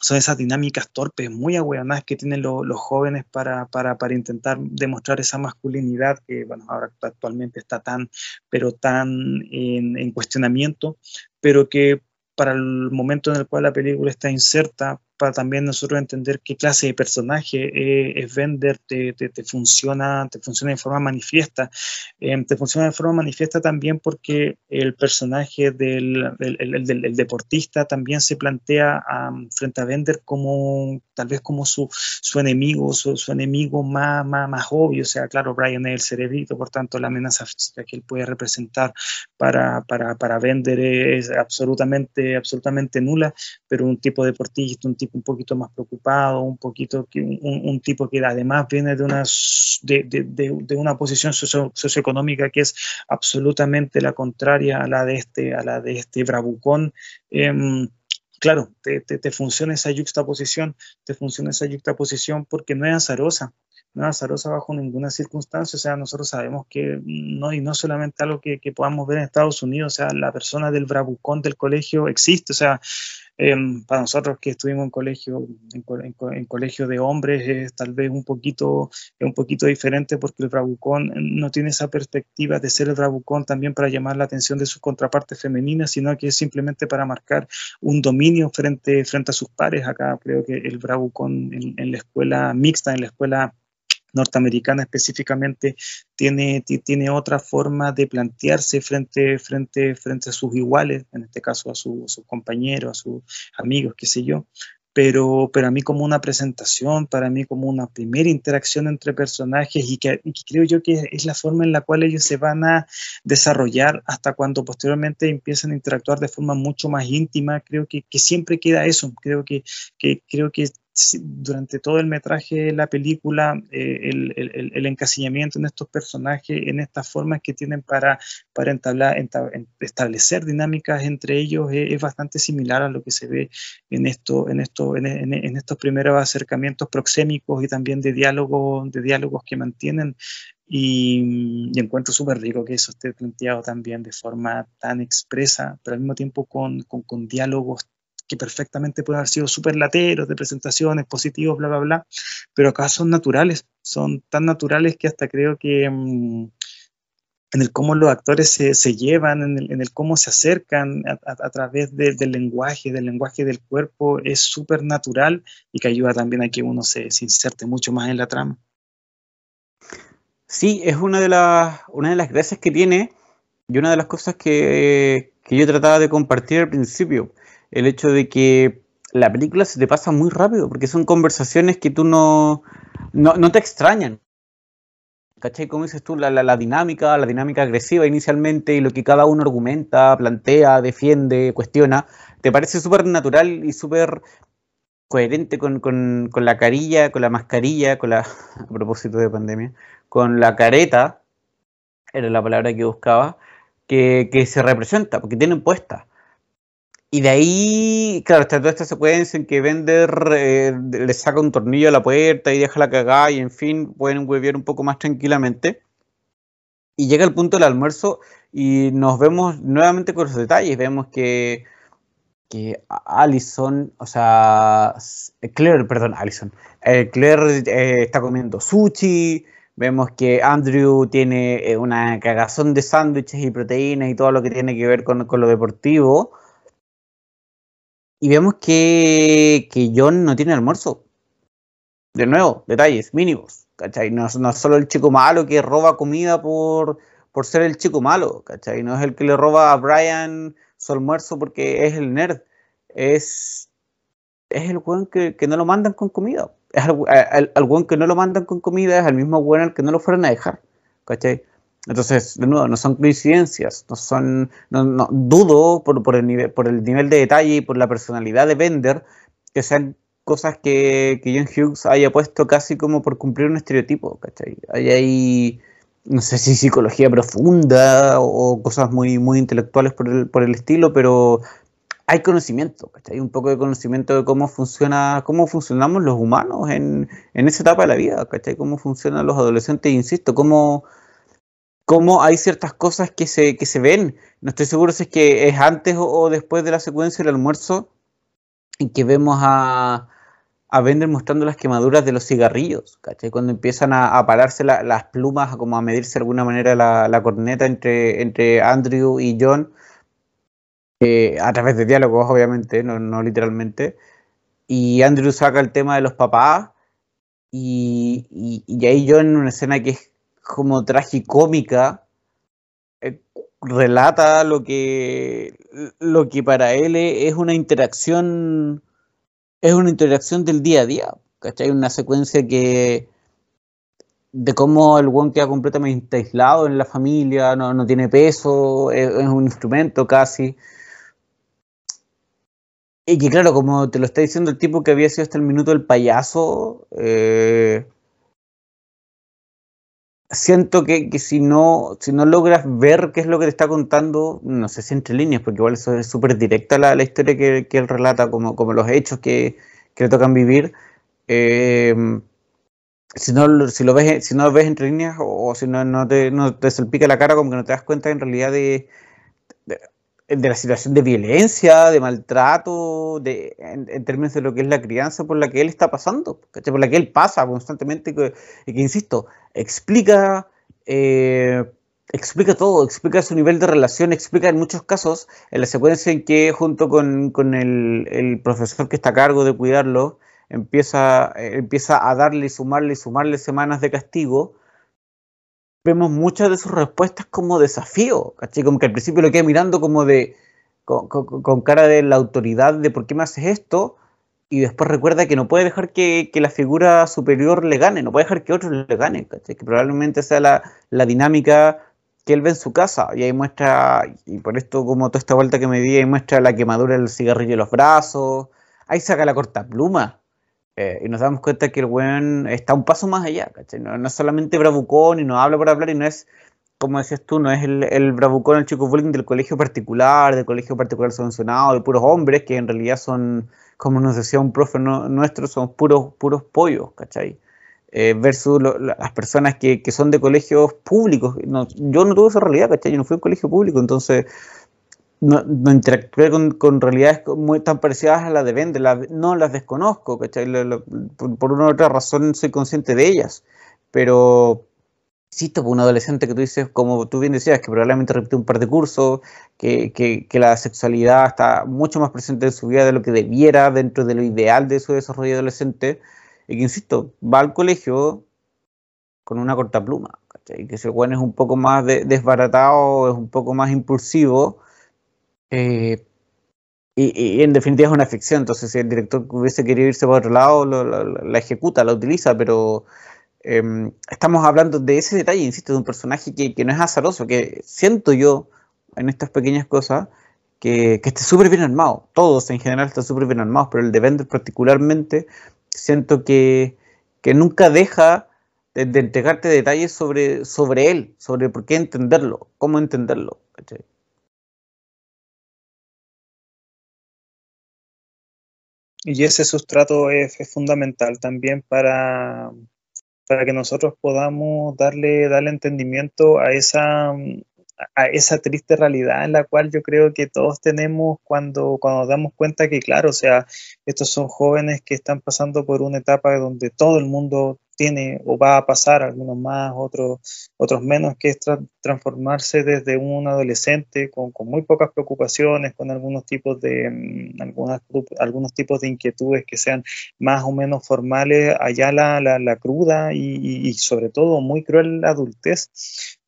son esas dinámicas torpes, muy ahueonadas que tienen los jóvenes para, para, para, intentar demostrar esa masculinidad que, bueno, ahora actualmente está tan, pero tan en, en, cuestionamiento, pero que para el momento en el cual la película está inserta, para también nosotros entender qué clase de personaje eh, es Vender, te, te, funciona, te funciona de forma manifiesta. Em, te funciona de forma manifiesta también porque el personaje del, del, deportista también se plantea frente a Vender como tal vez como su, su enemigo, su, su, enemigo más, más, más obvio. O sea, claro, Brian es el cerebrito, por tanto la amenaza que él puede representar para, para, para Bender es absolutamente, absolutamente nula, pero un tipo deportista, un tipo un poquito más preocupado, un poquito un, tipo que además viene de una, de, una posición socioeconómica que es absolutamente la contraria a la de este, a la de este bravucón. Em, claro, te, te, funciona esa yuxtaposición, te funciona esa yuxtaposición porque no es azarosa, no azarosa bajo ninguna circunstancia, o sea, nosotros sabemos que no, y no solamente algo que, que podamos ver en Estados Unidos, o sea, la persona del bravucón del colegio existe, o sea, Em, para nosotros que estuvimos en colegio, en, colegio de hombres, es tal vez un poquito, un poquito diferente porque el bravucón no tiene esa perspectiva de ser el bravucón también para llamar la atención de sus contrapartes femeninas, sino que es simplemente para marcar un dominio frente, frente a sus pares. Acá creo que el bravucón en la escuela mixta, en la escuela norteamericana específicamente tiene, tiene otra forma de plantearse frente, frente, frente a sus iguales, en este caso a, sus compañeros, a sus amigos, qué sé yo. Pero, pero a mí como una presentación, para mí como una primera interacción entre personajes y que, creo yo que es la forma en la cual ellos se van a desarrollar hasta cuando posteriormente empiezan a interactuar de forma mucho más íntima, creo que, que siempre queda eso, creo que, que, creo que durante todo el metraje de la película, eh, el, el, el, encasillamiento en estos personajes, en estas formas que tienen para, para entablar, establecer dinámicas entre ellos, es, bastante similar a lo que se ve en, esto, en, esto, en, en, estos primeros acercamientos proxémicos y también de, diálogo, de diálogos que mantienen. Y, y encuentro súper rico que eso esté planteado también de forma tan expresa, pero al mismo tiempo con, con, con diálogos que perfectamente pueden haber sido súper lateros, de presentaciones, positivos, bla, bla, bla, pero acá son naturales, son tan naturales que hasta creo que mm, en el cómo los actores se, se llevan, en el, cómo se acercan a, través de, del lenguaje, del lenguaje del cuerpo, es súper natural y que ayuda también a que uno se, se, inserte mucho más en la trama. Sí, es una de, las, una de las gracias que tiene y una de las cosas que, que yo trataba de compartir al principio el hecho de que la película se te pasa muy rápido, porque son conversaciones que tú no, no, no te extrañan. ¿Cachai? Como dices tú, la, la, la, dinámica, la dinámica agresiva inicialmente y lo que cada uno argumenta, plantea, defiende, cuestiona, te parece súper natural y súper coherente con, con, con, la carilla, con la mascarilla, con la, a propósito de pandemia, con la careta, era la palabra que buscaba, que, que se representa, porque tienen puesta. Y de ahí, claro, está toda esta secuencia en que Bender eh, le saca un tornillo a la puerta y deja la cagada y en fin, pueden huevear un poco más tranquilamente. Y llega el punto del almuerzo y nos vemos nuevamente con los detalles. Vemos que, que Allison, o sea, Claire, perdón, Allison, eh, Claire eh, está comiendo sushi. Vemos que Andrew tiene una cagazón de sándwiches y proteínas y todo lo que tiene que ver con, con lo deportivo y vemos que, que John no tiene almuerzo. De nuevo, detalles mínimos, ¿cachai? No, no, es solo el chico malo que roba comida por, por ser el chico malo, ¿cachai? No es el que le roba a Brian su almuerzo porque es el nerd. Es, es el weón que, que no lo mandan con comida. Es el, el weón que no lo mandan con comida es el mismo weón al que no lo fueron a dejar, ¿cachai? Entonces, de nuevo, no son coincidencias, no son, no, dudo por, por, el nivel, por el nivel de detalle y por la personalidad de Bender que sean cosas que, que John Hughes haya puesto casi como por cumplir un estereotipo, ¿cachai? Hay ahí, no sé si psicología profunda o cosas muy, muy intelectuales por el, por el estilo, pero hay conocimiento, ¿cachai? Un poco de conocimiento de cómo funciona, cómo funcionamos los humanos en, en esa etapa de la vida, ¿cachai? Cómo funcionan los adolescentes, insisto, cómo cómo hay ciertas cosas que se, que se ven. No estoy seguro si es que es antes o, después de la secuencia del almuerzo en que vemos a, a Bender mostrando las quemaduras de los cigarrillos, ¿cachai? Cuando empiezan a, pararse la, las plumas, como a medirse de alguna manera la, corneta entre, entre Andrew y John, eh, a través de diálogos, obviamente, no, no literalmente. y Andrew saca el tema de los papás y, y, ahí yo en una escena que es como tragicómica eh, relata lo que lo que para él es una interacción es una interacción del día a día ¿cachai? una secuencia que de cómo el one queda completamente aislado en la familia no, no tiene peso es, un instrumento casi y que claro, como te lo está diciendo el tipo que había sido hasta el minuto el payaso, eh, siento que, si no si no logras ver qué es lo que te está contando, no sé si entre líneas, porque igual eso es súper directa la, historia que, él relata, como, como los hechos que, le tocan vivir. Eh, si no, si lo ves, si no lo ves entre líneas o, si no, no, te, no te salpica la cara, como que no te das cuenta en realidad de de la situación de violencia, de maltrato, de, en, términos de lo que es la crianza por la que él está pasando, por la que él pasa constantemente, y que, insisto, explica, eh, explica todo, explica su nivel de relación, explica en muchos casos, en la secuencia en que junto con, con el, el, profesor que está a cargo de cuidarlo, empieza, empieza a darle y sumarle y sumarle semanas de castigo, vemos muchas de sus respuestas como desafío, ¿cachai? Como que al principio lo queda mirando como de, con, cara de la autoridad de por qué me haces esto, y después recuerda que no puede dejar que, la figura superior le gane, no puede dejar que otros le ganen, ¿cachai? Que probablemente sea la, la, dinámica que él ve en su casa, y ahí muestra, y por esto como toda esta vuelta que me di, ahí muestra la quemadura del cigarrillo en los brazos, ahí saca la corta pluma, eh, y nos damos cuenta que el weón está un paso más allá, ¿cachai? No, es solamente bravucón y no habla por hablar y no es, como decías tú, no es el, el bravucón, el chico bullying del colegio particular, del colegio particular subvencionado, de puros hombres que en realidad son, como nos decía un profe nuestro, son puros, puros pollos, ¿cachai? Eh, versus las personas que, que, son de colegios públicos. yo no tuve esa realidad, ¿cachai? Yo no fui a un colegio público, entonces no, no interactué con, realidades muy tan parecidas a las de Vende, no las desconozco, ¿cachai? por, una u otra razón soy consciente de ellas, pero existe un adolescente que tú dices, como tú bien decías, que probablemente repite un par de cursos, que, la sexualidad está mucho más presente en su vida de lo que debiera dentro de lo ideal de su desarrollo adolescente, y que, insisto, va al colegio con una corta pluma, ¿cachai? que ese bueno es un poco más desbaratado, es un poco más impulsivo, eh, y, en definitiva es una ficción, entonces si el director hubiese querido irse por otro lado, la ejecuta, la utiliza, pero em, estamos hablando de ese detalle, insisto, de un personaje que, no es azaroso, que siento yo en estas pequeñas cosas que, que esté súper bien armado. Todos en general están súper bien armados, pero el de Bender particularmente siento que, nunca deja de, entregarte detalles sobre él, sobre por qué entenderlo, cómo entenderlo. Y ese sustrato es, fundamental también para, para que nosotros podamos darle, darle entendimiento a esa, a esa triste realidad en la cual yo creo que todos tenemos cuando, cuando nos damos cuenta que, claro, o sea, estos son jóvenes que están pasando por una etapa donde todo el mundo tiene o va a pasar, algunos más, otros, otros menos, que es transformarse desde un adolescente con, muy pocas preocupaciones, con algunos tipos de mm, algunas, algunos tipos de inquietudes que sean más o menos formales, allá la, la, la cruda y, sobre todo muy cruel adultez.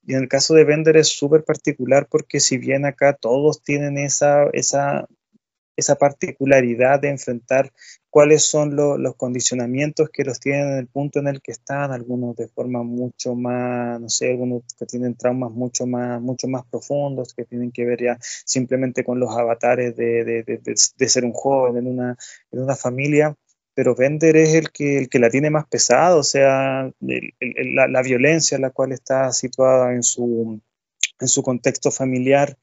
Y en el caso de Bender es súper particular porque si bien acá todos tienen esa, esa esa particularidad de enfrentar cuáles son los condicionamientos que los tienen en el punto en el que están, algunos de forma mucho más, no sé, algunos que tienen traumas mucho más, mucho más profundos, que tienen que ver ya simplemente con los avatares de, de, de, de ser un joven en una, en una familia. Pero Bender es el que, el que la tiene más pesada, o sea, la, la, violencia la cual está situada en su, en su contexto familiar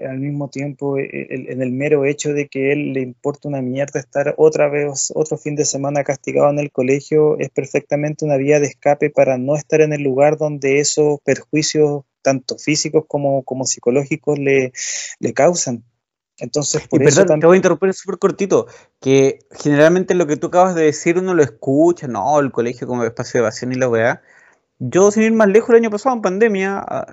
al mismo tiempo e, en el mero hecho de que él le importa una mierda estar otra vez, otro fin de semana castigado en el colegio, es perfectamente una vía de escape para no estar en el lugar donde esos perjuicios, tanto físicos como, como psicológicos, le, le causan. Entonces, por y eso perdón, te voy a interrumpir súper cortito, que generalmente lo que tú acabas de decir uno lo escucha, no, el colegio como espacio de evasión y la weá, yo, sin ir más lejos, el año pasado, en pandemia, ah,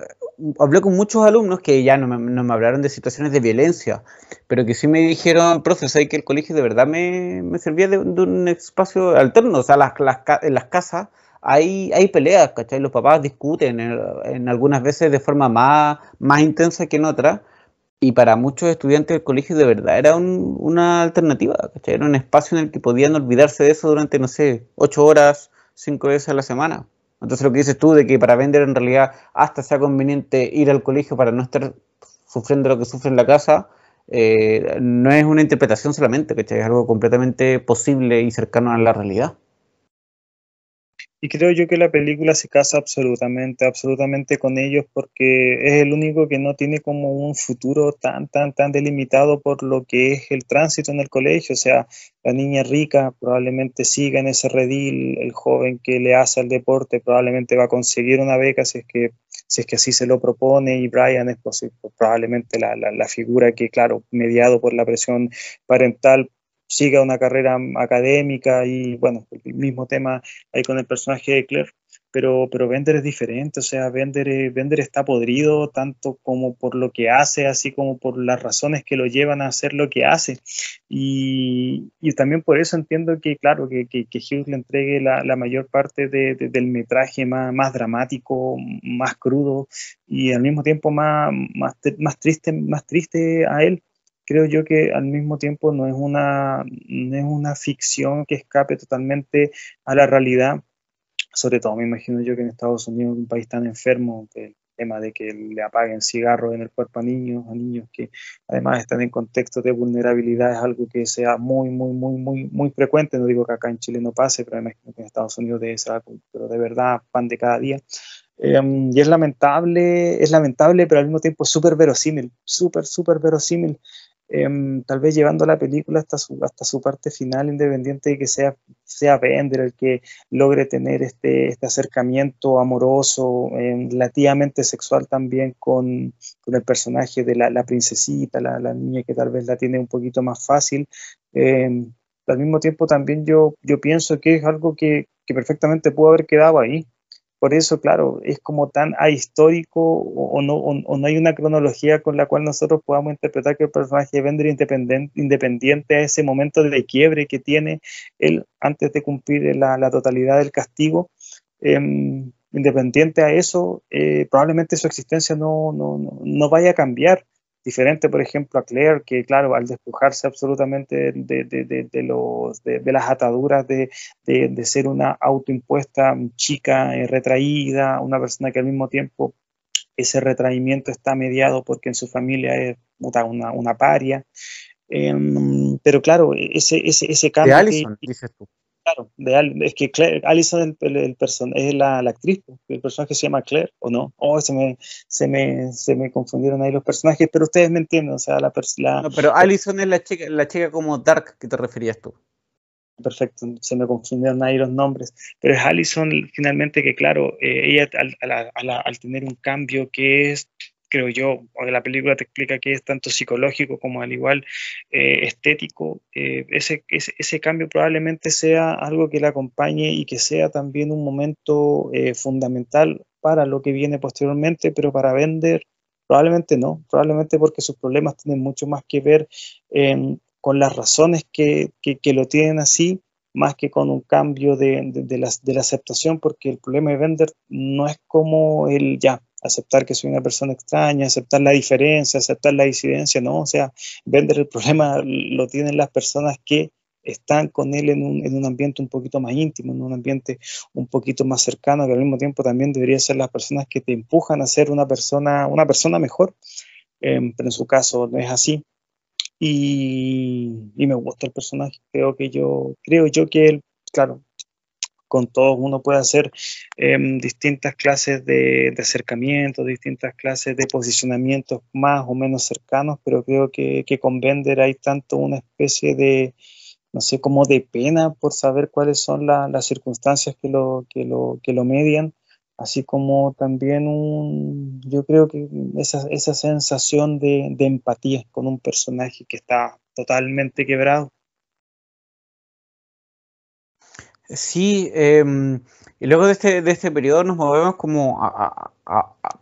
hablé con muchos alumnos que ya no me, no me, hablaron de situaciones de violencia, pero que sí me dijeron, profe, ¿sabes que el colegio de verdad me, servía de, un espacio alterno? O sea, las, en las casas hay, hay peleas, ¿cachai? Los papás discuten en, algunas veces de forma más, más intensa que en otras. Y para muchos estudiantes del colegio de verdad era una alternativa, ¿cachai? Era un espacio en el que podían olvidarse de eso durante, no sé, ocho horas, cinco veces a la semana. Entonces lo que dices tú de que para vender en realidad hasta sea conveniente ir al colegio para no estar sufriendo lo que sufre en la casa, eh, no es una interpretación solamente, ¿cachai? Es algo completamente posible y cercano a la realidad. Y creo yo que la película se casa absolutamente, absolutamente con ellos porque es el único que no tiene como un futuro tan, tan, tan delimitado por lo que es el tránsito en el colegio. O sea, la niña rica probablemente siga en ese redil, el joven que le hace al deporte probablemente va a conseguir una beca si es que, si es que así se lo propone y Brian es probablemente la, la, la figura que, claro, mediado por la presión parental siga una carrera académica y bueno, el mismo tema ahí con el personaje de Claire, pero, pero Bender es diferente, o sea, Bender, Bender está podrido tanto como por lo que hace, así como por las razones que lo llevan a hacer lo que hace. Y, y también por eso entiendo que, claro, que, que, Hughes le entregue la, la mayor parte de, del metraje más, más dramático, más crudo y al mismo tiempo más, más, más, triste, más triste a él creo yo que al mismo tiempo no es una, no es una ficción que escape totalmente a la realidad, sobre todo me imagino yo que en Estados Unidos, un país tan enfermo, el tema de que le apaguen cigarros en el cuerpo a niños, a niños que además están en contextos de vulnerabilidad, es algo que sea muy, muy, muy, muy, muy frecuente. No digo que acá en Chile no pase, pero me imagino que en Estados Unidos debe ser algo, pero de verdad, pan de cada día. Em, y es lamentable, es lamentable, pero al mismo tiempo súper verosímil, súper, súper verosímil. Em, tal vez llevando la película hasta su, hasta su parte final, independiente de que sea, sea Bender el que logre tener este, este acercamiento amoroso, em, relativamente sexual también con, con, el personaje de la, princesita, la, la, niña que tal vez la tiene un poquito más fácil. Em, al mismo tiempo también yo, yo pienso que es algo que, que perfectamente pudo haber quedado ahí. Por eso, claro, es como tan ahistórico o, no, o, no hay una cronología con la cual nosotros podamos interpretar que el personaje Bender independiente, independiente a ese momento de quiebre que tiene él antes de cumplir la, totalidad del castigo. Em, independiente a eso, eh, probablemente su existencia no, vaya a cambiar diferente, por ejemplo, a Claire, que claro, al despojarse absolutamente de, de, de, los, de, las ataduras de, ser una autoimpuesta chica eh, retraída, una persona que al mismo tiempo ese retraimiento está mediado porque en su familia es una, una paria. Em, pero claro, ese, ese, ese cambio... dices tú. Claro, es que Claire, Alison el, el, es la, la, actriz, el personaje se llama Claire, ¿o no? Oh, se me, se me, se me confundieron ahí los personajes, pero ustedes me entienden, o sea, la... la no, pero Alison es la chica, la chica como Dark que te referías tú. Perfecto, se me confundieron ahí los nombres, pero es Alison finalmente que, claro, eh, ella al, al, al tener un cambio que es creo yo, la película te explica que es tanto psicológico como al igual eh, estético, eh, ese, ese, cambio probablemente sea algo que le acompañe y que sea también un momento eh, fundamental para lo que viene posteriormente, pero para vender probablemente no, probablemente porque sus problemas tienen mucho más que ver em, con las razones que, que, lo tienen así, más que con un cambio de, de, de, la, de la aceptación, porque el problema de vender no es como el ya, aceptar que soy una persona extraña, aceptar la diferencia, aceptar la disidencia, no, o sea, vender el problema lo tienen las personas que están con él en un, en un, ambiente un poquito más íntimo, en un ambiente un poquito más cercano, que al mismo tiempo también debería ser las personas que te empujan a ser una persona, una persona mejor, em, pero en su caso no es así. Y, y, me gusta el personaje, creo que yo, creo yo que él, claro, con todos uno puede hacer em, distintas clases de, acercamiento, distintas clases de posicionamientos más o menos cercanos, pero creo que, con Bender hay tanto una especie de, no sé, como de pena por saber cuáles son las circunstancias que lo, que, lo, que lo median, así como también un, yo creo que esa, esa sensación de, de empatía con un personaje que está totalmente quebrado Sí, em, y luego de este, de este periodo nos movemos como a,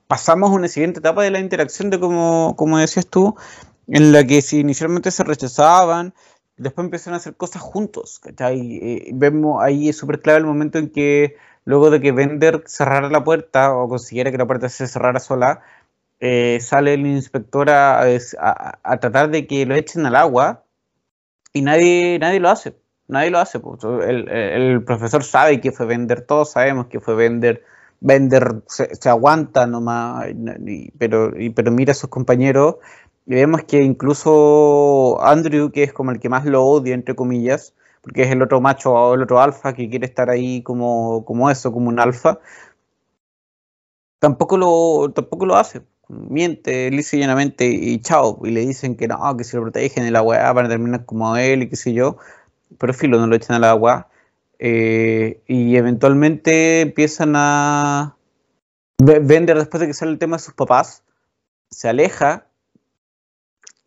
pasamos a una siguiente etapa de la interacción de como, como decías tú, en la que si inicialmente se rechazaban, después empezaron a hacer cosas juntos, ¿cachai? Eh, vemos ahí es súper clave el momento en que luego de que Bender cerrara la puerta o consiguiera que la puerta se cerrara sola, eh, sale el inspector a, a, tratar de que lo echen al agua y nadie, nadie lo hace, nadie lo hace. El, el, profesor sabe que fue Bender, todos sabemos que fue Bender. Bender se, aguanta nomás, pero, pero mira a sus compañeros y vemos que incluso Andrew, que es como el que más lo odia, entre comillas, porque es el otro macho o el otro alfa que quiere estar ahí como, como eso, como un alfa, tampoco lo, tampoco lo hace. Miente lisa y llanamente y chao. Y le dicen que no, que si lo protegen en la weá van a terminar como él y qué sé yo. Pero filo, no lo echan a la agua. Eh, y eventualmente empiezan a vender después de que sale el tema de sus papás. Se aleja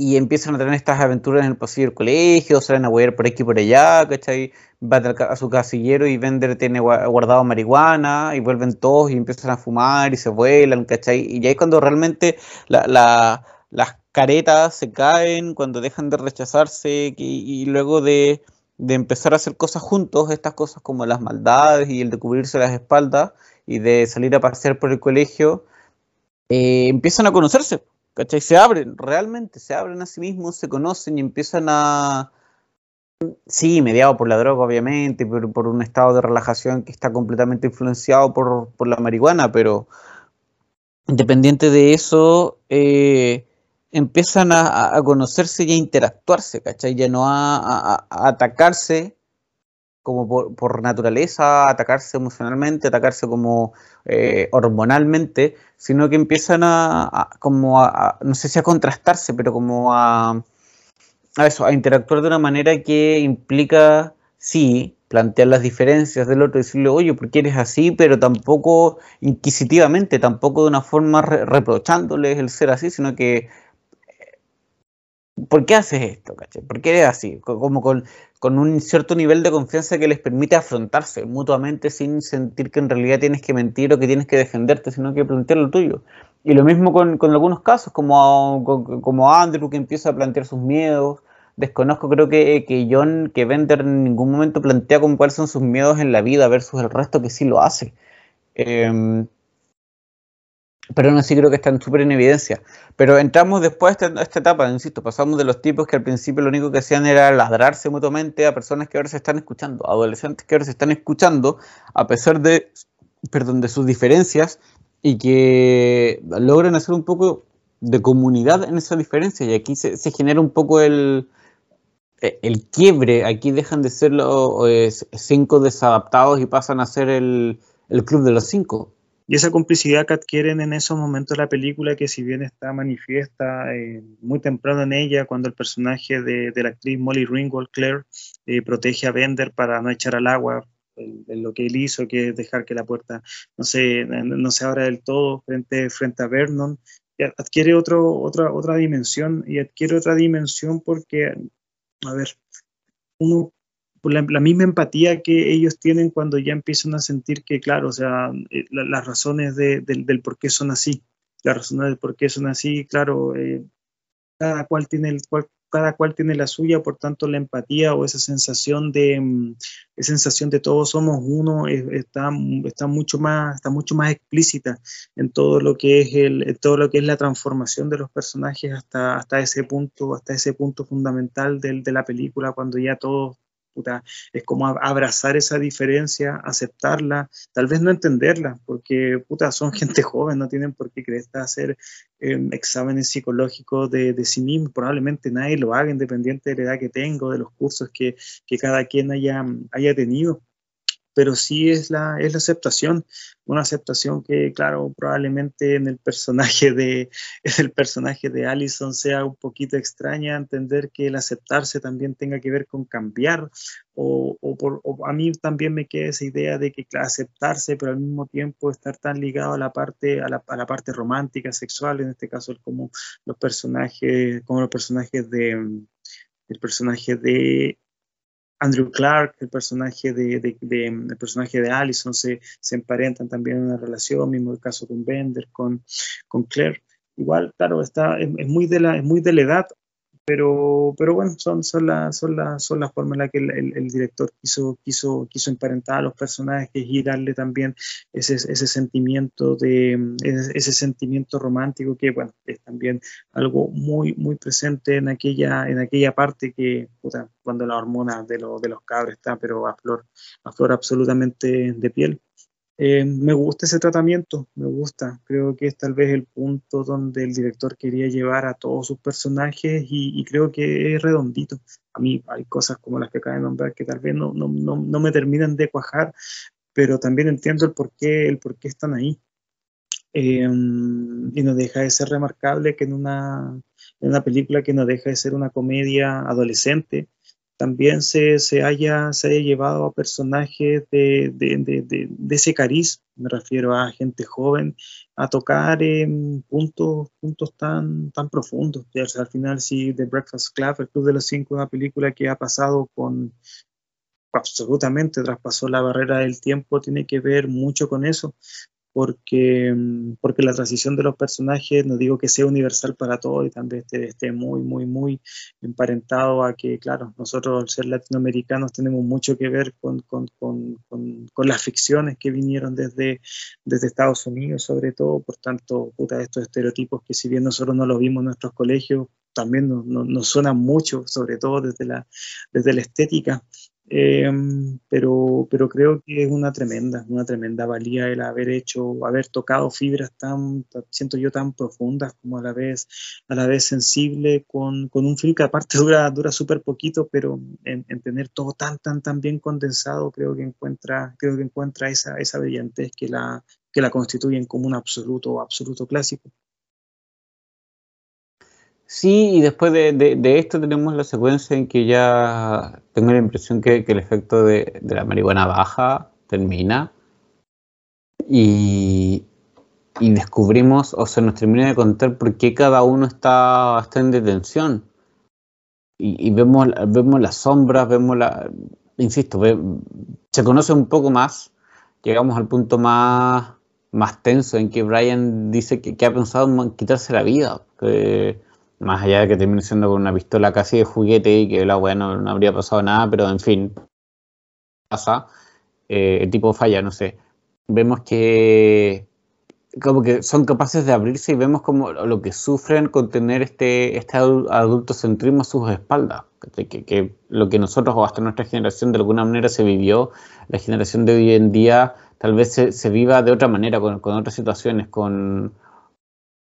y empiezan a tener estas aventuras en el pasillo del colegio, salen a huir por aquí y por allá, ¿cachai? Va a su casillero y Vender tiene guardado marihuana y vuelven todos y empiezan a fumar y se vuelan, ¿cachai? Y ahí cuando realmente las caretas se caen, cuando dejan de rechazarse y, luego de, empezar a hacer cosas juntos, estas cosas como las maldades y el de cubrirse las espaldas y de salir a pasear por el colegio, eh, empiezan a conocerse ¿Cachai? Se abren, realmente se abren a sí mismos, se conocen y empiezan a. Sí, mediado por la droga, obviamente, por, por un estado de relajación que está completamente influenciado por, por la marihuana, pero independiente de eso, eh, empiezan a, conocerse y a interactuarse, ¿cachai? Ya no a, atacarse como por, naturaleza, atacarse emocionalmente, atacarse como eh, hormonalmente, sino que empiezan a, como no sé si a contrastarse, pero como a, eso, a interactuar de una manera que implica, sí, plantear las diferencias del otro, decirle, oye, ¿por qué eres así? Pero tampoco inquisitivamente, tampoco de una forma reprochándoles el ser así, sino que ¿por qué haces esto? Caché? ¿Por qué eres así? Como con, un cierto nivel de confianza que les permite afrontarse mutuamente sin sentir que en realidad tienes que mentir o que tienes que defenderte, sino que plantear lo tuyo. Y lo mismo con, algunos casos, como, como Andrew que empieza a plantear sus miedos. Desconozco, creo que, que John, que Bender en ningún momento plantea como cuáles son sus miedos en la vida versus el resto que sí lo hace. Em, pero aún así creo que están súper en evidencia. Pero entramos después a esta, etapa, insisto, pasamos de los tipos que al principio lo único que hacían era ladrarse mutuamente a personas que ahora se están escuchando, adolescentes que ahora se están escuchando, a pesar de, perdón, de sus diferencias, y que logran hacer un poco de comunidad en esa diferencia, y aquí se, genera un poco el, el quiebre, aquí dejan de ser los eh, cinco desadaptados y pasan a ser el, el club de los cinco y esa complicidad que adquieren en esos momentos la película, que si bien está manifiesta eh, muy temprano en ella, cuando el personaje de, la actriz Molly Ringwald, Claire, eh, protege a Bender para no echar al agua lo que él hizo, que es dejar que la puerta no se, no se abra del todo frente, frente a Vernon, adquiere otra, otra dimensión y adquiere otra dimensión porque, a ver, uno la, misma empatía que ellos tienen cuando ya empiezan a sentir que, claro, o sea, eh, las razones del, por qué son así, las razones del por qué son así, claro, eh, cada cual tiene el, cada cual tiene la suya, por tanto la empatía o esa sensación de mm, esa sensación de todos somos uno está, está mucho más está mucho más explícita en todo lo que es el todo lo que es la transformación de los personajes hasta hasta ese punto hasta ese punto fundamental de, de la película cuando ya todos es como abrazar esa diferencia, aceptarla, tal vez no entenderla, porque puta, son gente joven, no tienen por qué creer hacer em, exámenes psicológicos de, de, sí mismo, probablemente nadie lo haga independiente de la edad que tengo, de los cursos que, que cada quien haya, haya tenido pero sí es la, es la aceptación, una aceptación que, claro, probablemente en el personaje de, el personaje de Allison sea un poquito extraña, entender que el aceptarse también tenga que ver con cambiar, o, o, por, a mí también me queda esa idea de que aceptarse, pero al mismo tiempo estar tan ligado a la parte, a la, a la parte romántica, sexual, en este caso como los personajes, como los personajes de el personaje de Andrew Clark, el personaje de, el personaje de Allison, se, se, emparentan también en una relación, mismo el caso con Bender, con, con Claire. Igual, claro, está, es, muy de la, es muy de la edad, pero, pero bueno, son, son, la, son, la, son las formas en las que el, director quiso, quiso, quiso emparentar a los personajes y darle también ese, ese sentimiento de ese, sentimiento romántico que bueno, es también algo muy, muy presente en aquella, en aquella parte que cuando la hormona de, de los cabros está pero a flor, a flor absolutamente de piel. Eh, me gusta ese tratamiento, me gusta. Creo que es tal vez el punto donde el director quería llevar a todos sus personajes y, creo que es redondito. A mí hay cosas como las que acabo de nombrar que tal vez no, no, no, no me terminan de cuajar, pero también entiendo el por qué, el por qué están ahí. Eh, y no deja de ser remarcable que en una, en una película que no deja de ser una comedia adolescente, también se, se, haya, se haya llevado a personajes de, de, de, ese cariz, me refiero a gente joven, a tocar en puntos, puntos tan, tan profundos. al final, si The Breakfast Club, el Club de los Cinco, una película que ha pasado con, absolutamente traspasó la barrera del tiempo, tiene que ver mucho con eso, porque, mm, porque la transición de los personajes, no digo que sea universal para todos y también esté, muy, muy, muy emparentado a que, claro, nosotros al ser latinoamericanos tenemos mucho que ver con, con, con, con las ficciones que vinieron desde, desde Estados Unidos, sobre todo, por tanto, puta, estos estereotipos que si bien nosotros no los vimos en nuestros colegios, también nos, nos, nos suenan mucho, sobre todo desde la, desde la estética. Em, pero, pero creo que es una tremenda, una tremenda valía el haber hecho, haber tocado fibras tan, siento yo, tan profundas como a la vez, a la vez sensible con, con un film que aparte dura, dura súper poquito, pero en, tener todo tan, tan, tan bien condensado, creo que encuentra, creo que encuentra esa, esa brillantez que la, que la constituyen como un absoluto, absoluto clásico. Sí, y después de, esto tenemos la secuencia en que ya tengo la impresión que, el efecto de, la marihuana baja, termina, y, descubrimos, o se nos termina de contar por qué cada uno está, está en detención. Y, vemos, vemos las sombras, vemos la... Insisto, se conoce un poco más, llegamos al punto más, más tenso en que Brian dice que, ha pensado en quitarse la vida. Que, más allá de que termine siendo con una pistola casi de juguete y que la weá no, habría pasado nada, pero en fin, pasa, eh, el tipo falla, no sé. Vemos que como que son capaces de abrirse y vemos como lo que sufren con tener este, este adultocentrismo a sus espaldas. Que, que, lo que nosotros o hasta nuestra generación de alguna manera se vivió, la generación de hoy en día tal vez se, viva de otra manera, con, con otras situaciones, con,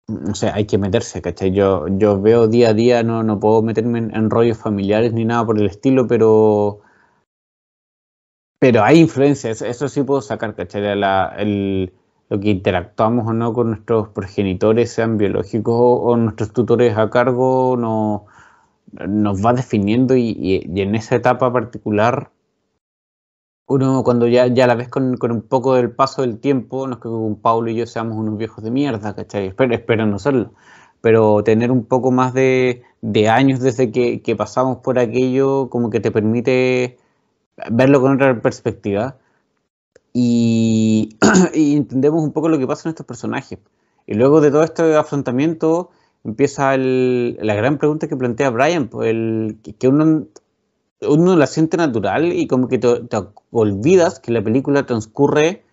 no sé, hay que meterse, ¿cachai? Yo, yo veo día a día, no, no puedo meterme en, rollos familiares ni nada por el estilo, pero pero hay influencias, eso sí puedo sacar, ¿cachai? La, el, lo que interactuamos o no con nuestros progenitores, sean biológicos o, nuestros tutores a cargo, no, nos va definiendo y en esa etapa particular uno cuando ya, ya la ves con, con, un poco del paso del tiempo, no es que con Paulo y yo seamos unos viejos de mierda, ¿cachai? Espero, espero no serlo, pero tener un poco más de, de años desde que, que, pasamos por aquello, como que te permite verlo con otra perspectiva y, y, entendemos un poco lo que pasa en estos personajes. Y luego de todo este afrontamiento empieza el, la gran pregunta que plantea Brian, pues el, que uno uno la siente natural y como que te, olvidas que la película transcurre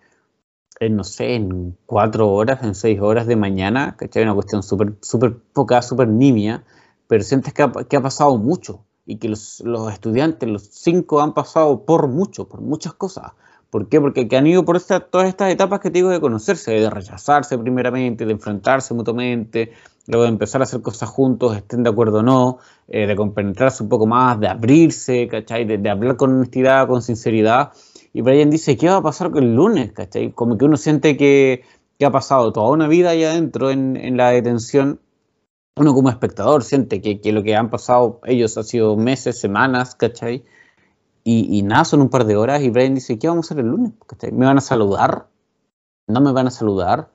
en, no sé, en cuatro horas, en seis horas de mañana, ¿cachai? Una cuestión súper super poca, súper nimia, pero sientes que ha, que pasado mucho y que los, los, estudiantes, los cinco, han pasado por mucho, por muchas cosas. ¿Por qué? Porque han ido por todas estas etapas que te digo de conocerse, de rechazarse primeramente, de enfrentarse mutuamente, luego de empezar a hacer cosas juntos, estén de acuerdo o no, eh, de compenetrarse un poco más, de abrirse, ¿cachai? De, hablar con honestidad, con sinceridad. Y Brian dice, ¿qué va a pasar con el lunes? ¿cachai? Como que uno siente que, ha pasado toda una vida ahí adentro en, en la detención. Uno como espectador siente que, que, lo que han pasado ellos ha sido meses, semanas, ¿cachai? Y, y, nada, son un par de horas y Brian dice, ¿qué vamos a hacer el lunes? ¿cachai? ¿Me van a saludar? ¿No me van a saludar?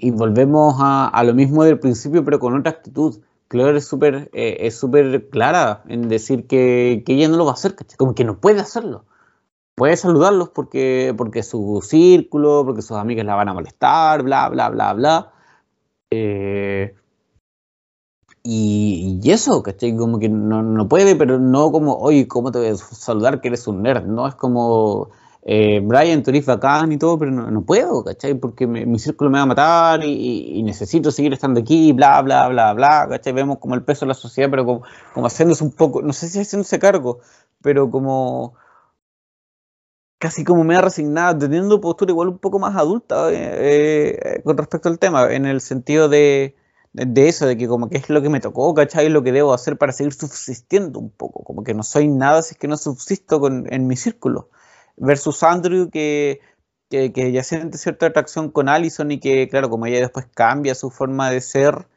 Y, volvemos a, lo mismo del principio, pero con otra actitud. Claire es súper eh, es súper clara en decir que, que, ella no lo va a hacer, como que no puede hacerlo. Puede saludarlos porque, porque su círculo, porque sus amigas la van a molestar, bla, bla, bla, bla. Eh, Y, eso, ¿cachai? Como que no, no, puede, pero no como, oye, ¿cómo te voy a saludar que eres un nerd? No, es como, eh, Brian, tú eres bacán y todo, pero no, puedo, ¿cachai? Porque mi círculo me va a matar y, necesito seguir estando aquí, bla, bla, bla, bla, ¿cachai? Vemos como el peso de la sociedad, pero como, como haciéndose un poco, no sé si haciéndose cargo, pero como casi como me ha resignado, teniendo postura igual un poco más adulta eh, eh, con respecto al tema, en el sentido de de eso, de que como que es lo que me tocó, ¿cachai? Lo que debo hacer para seguir subsistiendo un poco, como que no soy nada si es que no subsisto con, en mi círculo. Versus Andrew que, que, ya siente cierta atracción con Allison y que, claro, como ella después cambia su forma de ser,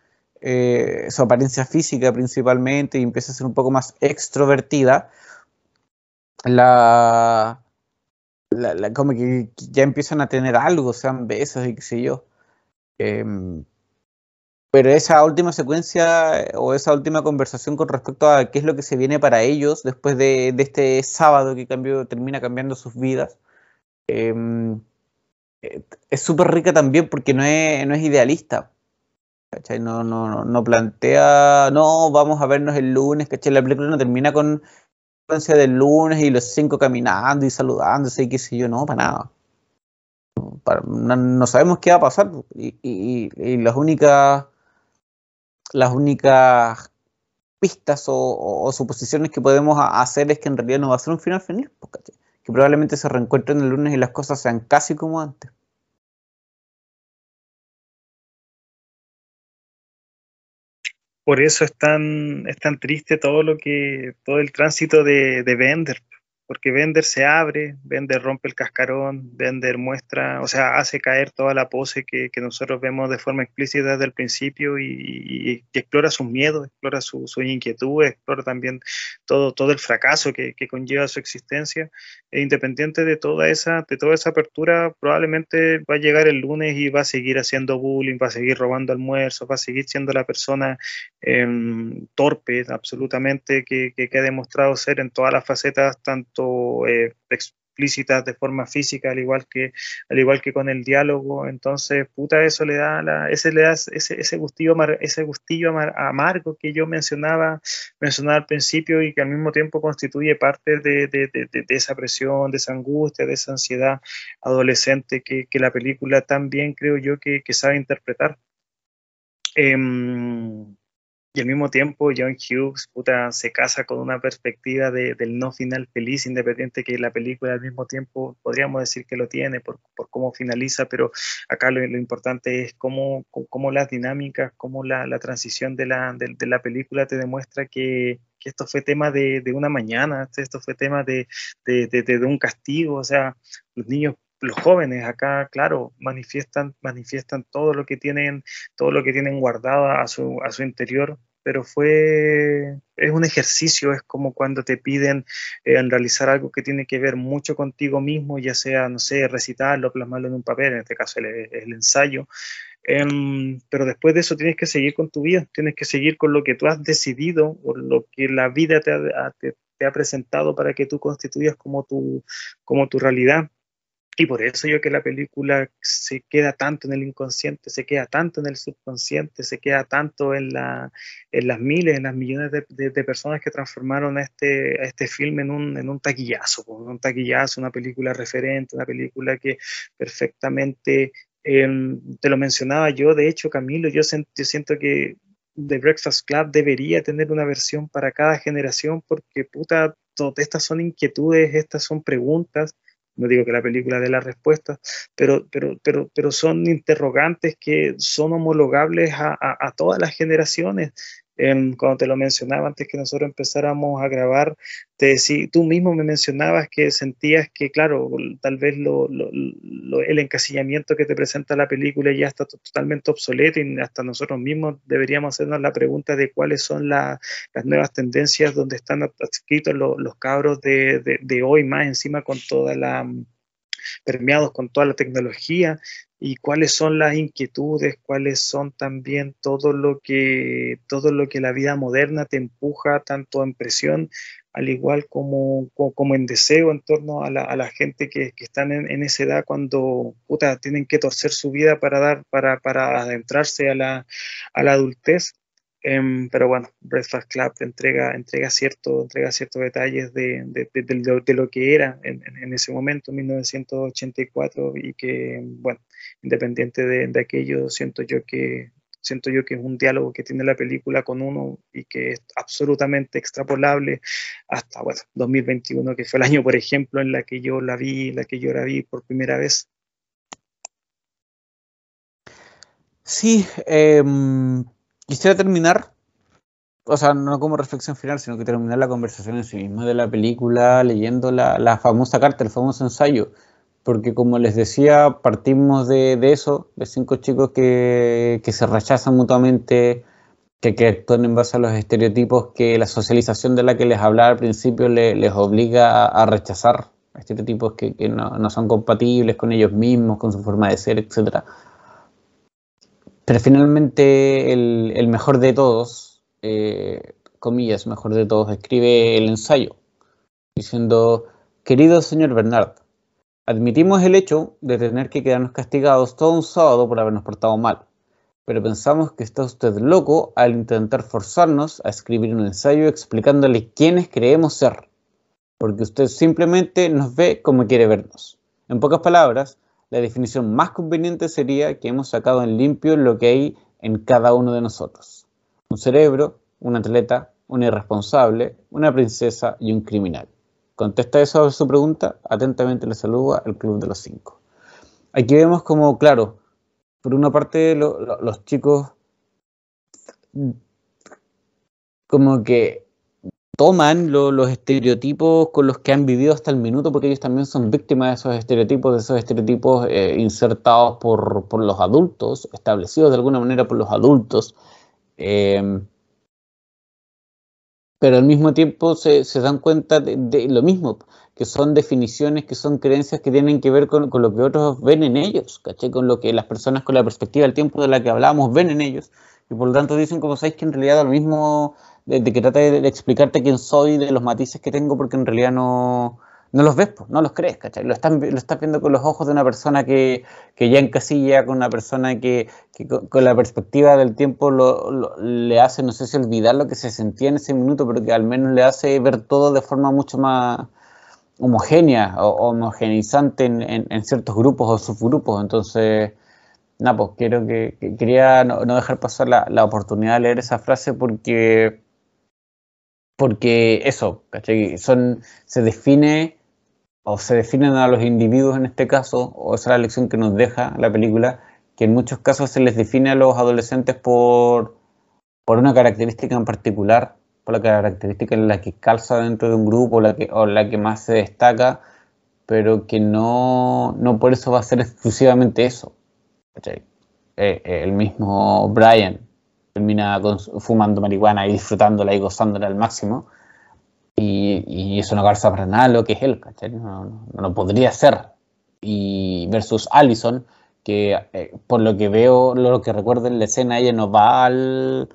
eh, su apariencia física principalmente y empieza a ser un poco más extrovertida, la, la, como que ya empiezan a tener algo, sean besos y qué sé yo. Em, pero esa última secuencia o esa última conversación con respecto a qué es lo que se viene para ellos después de, este sábado que cambió, termina cambiando sus vidas, em, eh, es súper rica también porque no es, no es idealista. No, no, no, plantea, no, vamos a vernos el lunes, ¿cachai? La película no termina con la secuencia del lunes y los cinco caminando y saludándose y qué sé yo, no, para nada. no, sabemos qué va a pasar y, y las únicas las únicas pistas o, suposiciones que podemos hacer es que en realidad no va a ser un final feliz, pues, que probablemente se reencuentren el lunes y las cosas sean casi como antes. Por eso es tan, es tan triste todo lo que, todo el tránsito de, de Bender, porque Bender se abre, Bender rompe el cascarón, Bender muestra, o sea, hace caer toda la pose que, nosotros vemos de forma explícita desde el principio y, explora sus miedos, explora sus su inquietudes, explora también todo, todo el fracaso que, conlleva su existencia. E independiente de toda, esa, de toda esa apertura, probablemente va a llegar el lunes y va a seguir haciendo bullying, va a seguir robando almuerzos, va a seguir siendo la persona em, torpe absolutamente que, que ha demostrado ser en todas las facetas, tanto eh, explícitas de forma física, al igual que, al igual que con el diálogo. Entonces, puta, eso le da, la, ese, le da ese, ese gustillo, ese gustillo amargo que yo mencionaba, mencionaba al principio y que al mismo tiempo constituye parte de, de, de, esa presión, de esa angustia, de esa ansiedad adolescente que, que la película también creo yo que, sabe interpretar. Em, y al mismo tiempo John Hughes puta, se casa con una perspectiva de, del no final feliz, independiente que la película al mismo tiempo podríamos decir que lo tiene por, por cómo finaliza, pero acá lo, importante es cómo, cómo, las dinámicas, cómo la, transición de la, de, la, película te demuestra que, que esto fue tema de, de, una mañana, esto fue tema de, de, un castigo, o sea, los niños los jóvenes acá, claro, manifiestan, manifiestan todo lo que tienen, todo lo que tienen guardado a su, a su interior, pero fue, es un ejercicio, es como cuando te piden eh, realizar algo que tiene que ver mucho contigo mismo, ya sea, no sé, recitarlo, plasmarlo en un papel, en este caso el, el ensayo, em, pero después de eso tienes que seguir con tu vida, tienes que seguir con lo que tú has decidido, o lo que la vida te ha, te, te ha presentado para que tú constituyas como tu, como tu realidad. Y por eso yo que la película se queda tanto en el inconsciente, se queda tanto en el subconsciente, se queda tanto en, la, en las miles, en las millones de, personas que transformaron este, a este filme en un, en un taquillazo, un taquillazo, una película referente, una película que perfectamente, em, te lo mencionaba yo, de hecho Camilo, yo, yo siento que The Breakfast Club debería tener una versión para cada generación porque puta, todas estas son inquietudes, estas son preguntas no digo que la película dé la respuesta, pero, pero, pero, pero son interrogantes que son homologables a, todas las generaciones. Cuando te lo mencionaba antes que nosotros empezáramos a grabar, te tú mismo me mencionabas que sentías que, claro, tal vez lo, el encasillamiento que te presenta la película ya está totalmente obsoleto y hasta nosotros mismos deberíamos hacernos la pregunta de cuáles son las nuevas tendencias donde están adscritos los cabros de, de, hoy, más encima con toda la permeados con toda la tecnología y cuáles son las inquietudes, cuáles son también todo lo que todo lo que la vida moderna te empuja tanto en presión al igual como, como, en deseo en torno a la, a la gente que, que están en, esa edad cuando puta, tienen que torcer su vida para dar para, para adentrarse a la, a la adultez Em, pero bueno, Breakfast Club entrega, entrega, cierto, entrega ciertos detalles de, lo que era en, en, ese momento, 1984, y que, bueno, independiente de, aquello, siento yo que siento yo que es un diálogo que tiene la película con uno y que es absolutamente extrapolable hasta bueno 2021 que fue el año por ejemplo en la que yo la vi la que yo la vi por primera vez. Sí eh, Quisiera terminar, o sea, no como reflexión final, sino que terminar la conversación en sí misma de la película leyendo la, famosa carta, el famoso ensayo, porque como les decía, partimos de, eso, de cinco chicos que, se rechazan mutuamente, que, actúan en base a los estereotipos que la socialización de la que les hablaba al principio les obliga a, rechazar, estereotipos que, no, no, son compatibles con ellos mismos, con su forma de ser, etcétera pero finalmente el, mejor de todos, eh, comillas, mejor de todos, escribe el ensayo, diciendo, querido señor Bernard, admitimos el hecho de tener que quedarnos castigados todo un sábado por habernos portado mal, pero pensamos que está usted loco al intentar forzarnos a escribir un ensayo explicándole quiénes creemos ser, porque usted simplemente nos ve como quiere vernos. En pocas palabras, la definición más conveniente sería que hemos sacado en limpio lo que hay en cada uno de nosotros. Un cerebro, un atleta, un irresponsable, una princesa y un criminal. Contesta eso a su pregunta. Atentamente le saluda el Club de los Cinco. Aquí vemos como, claro, por una parte los chicos como que toman los estereotipos con los que han vivido hasta el minuto, porque ellos también son víctimas de esos estereotipos, de esos estereotipos eh, insertados por, los adultos, establecidos de alguna manera por los adultos. Eh, pero al mismo tiempo se, dan cuenta de, lo mismo, que son definiciones, que son creencias que tienen que ver con, lo que otros ven en ellos, ¿caché? Con lo que las personas con la perspectiva del tiempo de la que hablamos ven en ellos. Y por lo tanto dicen, como sabéis, que en realidad lo mismo de, que trate de, explicarte quién soy, de los matices que tengo, porque en realidad no, no los ves, no los crees, ¿cachai? Lo, están, lo estás viendo con los ojos de una persona que, que ya encasilla, con una persona que, con, la perspectiva del tiempo lo, le hace, no sé si olvidar lo que se sentía en ese minuto, pero que al menos le hace ver todo de forma mucho más homogénea o homogeneizante en, en, ciertos grupos o subgrupos. Entonces, nada, pues quiero que, quería no, no, dejar pasar la, la oportunidad de leer esa frase porque porque eso, ¿cachai? Son, se define o se definen a los individuos en este caso, o esa es la lección que nos deja la película, que en muchos casos se les define a los adolescentes por, por una característica en particular, por la característica en la que calza dentro de un grupo la que, o la que más se destaca, pero que no, no por eso va a ser exclusivamente eso. ¿cachai? Eh, eh, el mismo Brian, termina fumando marihuana y disfrutándola y gozándola al máximo. Y, eso no calza para nada lo que es él, ¿cachai? No, no, podría ser. Y versus Allison, que eh, por lo que veo, lo que recuerdo en la escena, ella no va al,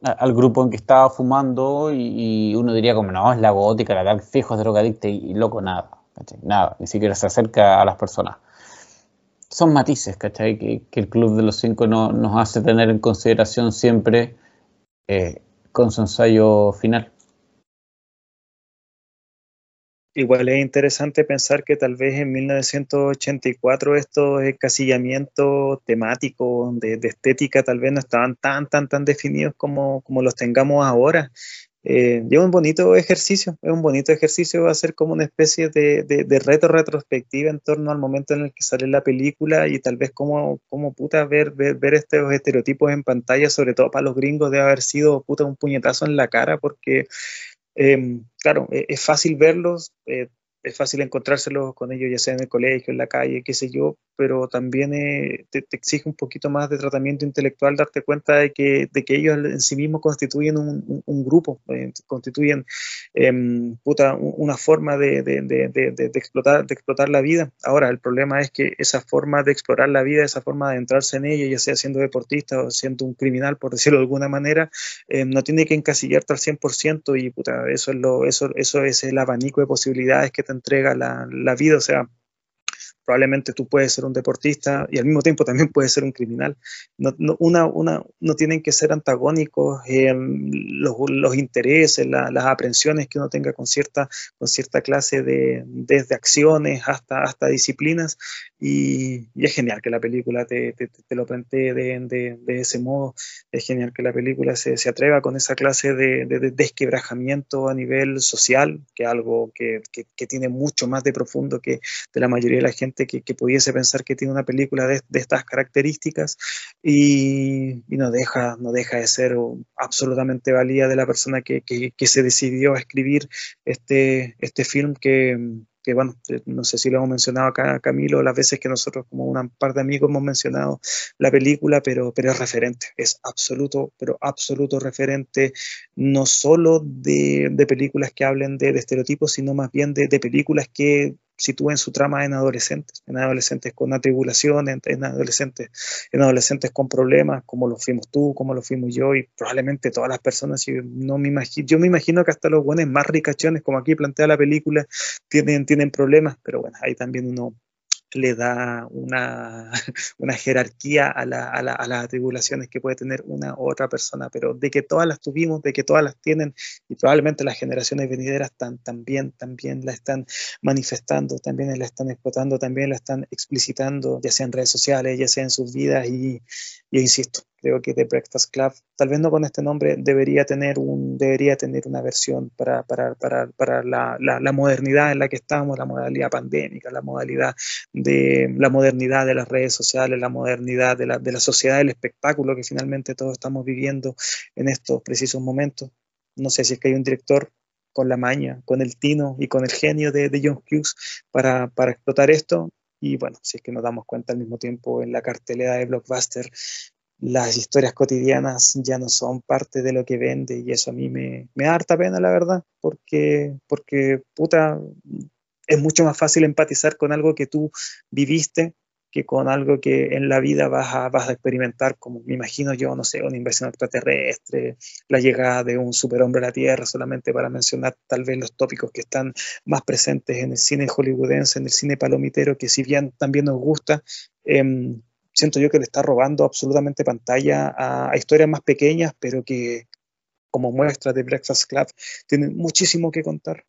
al grupo en que estaba fumando y, uno diría como, no, es la gótica, la tal fijo es drogadicta y, loco, nada. Nada, ni siquiera se acerca a las personas son matices, ¿cachai? Que, el Club de los Cinco no, nos hace tener en consideración siempre eh, con su ensayo final. Igual es interesante pensar que tal vez en 1984 estos encasillamientos temáticos de, de, estética tal vez no estaban tan, tan, tan definidos como, como los tengamos ahora. Eh, es un bonito ejercicio, es un bonito ejercicio, va a ser como una especie de, de, reto retrospectiva en torno al momento en el que sale la película y tal vez como, como puta ver, ver, estos estereotipos en pantalla, sobre todo para los gringos, de haber sido puta un puñetazo en la cara, porque, eh, claro, e, es, fácil verlos, eh, es fácil encontrárselo con ellos, ya sea en el colegio, en la calle, qué sé yo, pero también eh, te, exige un poquito más de tratamiento intelectual darte cuenta de que, de que ellos en sí mismos constituyen un, un, grupo, eh, constituyen em, puta, una forma de, de, de, explotar, de explotar la vida. Ahora, el problema es que esa forma de explorar la vida, esa forma de entrarse en ella, ya sea siendo deportista o siendo un criminal, por decirlo de alguna manera, eh, no tiene que encasillarte al 100% y puta, eso, es lo, eso, eso es el abanico de posibilidades que te entrega la, la vida. O sea, probablemente tú puedes ser un deportista y al mismo tiempo también puedes ser un criminal. No, una, una, no tienen que ser antagónicos los, los, intereses, las aprensiones que uno tenga con cierta, con cierta clase de, desde acciones hasta, hasta disciplinas. Y, es genial que la película te, te, lo plantee de, de, ese modo. Es genial que la película se, se atreva con esa clase de, desquebrajamiento a nivel social, que es algo que, que, que tiene mucho más de profundo que de la mayoría de la gente que, pudiese pensar que tiene una película de, estas características y, no, deja, no deja de ser absolutamente valía de la persona que, se decidió a escribir este, este film que, que bueno, no sé si lo hemos mencionado acá, Camilo, las veces que nosotros como una par de amigos hemos mencionado la película, pero, pero es referente, es absoluto, pero absoluto referente, no solo de, películas que hablen de, estereotipos, sino más bien de películas que sitúen su trama en adolescentes, en adolescentes con atribulación, en, adolescentes, en adolescentes con problemas, como lo fuimos tú, como lo fuimos yo, y probablemente todas las personas, yo, no me imagino, yo me imagino que hasta los buenos más ricachones, como aquí plantea la película, tienen, tienen problemas, pero bueno, ahí también uno le da una, una jerarquía a, la, a, a, las atribulaciones que puede tener una u otra persona, pero de que todas las tuvimos, de que todas las tienen y probablemente las generaciones venideras también, también la están manifestando, también la están explotando, también la están explicitando, ya sea en redes sociales, ya sea en sus vidas y, y insisto, creo que The Breakfast Club, tal vez no con este nombre, debería tener, un, debería tener una versión para, para, para, para la, la, modernidad en la que estamos, la modalidad pandémica, la modalidad de la modernidad de las redes sociales, la modernidad de la, de la sociedad del espectáculo que finalmente todos estamos viviendo en estos precisos momentos. No sé si es que hay un director con la maña, con el tino y con el genio de, de John Hughes para, para explotar esto. Y bueno, si es que nos damos cuenta al mismo tiempo en la cartelera de Blockbuster, las historias cotidianas ya no son parte de lo que vende y eso a mí me, me da harta pena, la verdad, porque, porque puta, es mucho más fácil empatizar con algo que tú viviste que con algo que en la vida vas a, vas a experimentar, como me imagino yo, no sé, una inversión extraterrestre, la llegada de un superhombre a la Tierra, solamente para mencionar tal vez los tópicos que están más presentes en el cine hollywoodense, en el cine palomitero, que si bien también nos gusta, em, siento yo que le está robando absolutamente pantalla a, historias más pequeñas, pero que como muestra de Breakfast Club tienen muchísimo que contar.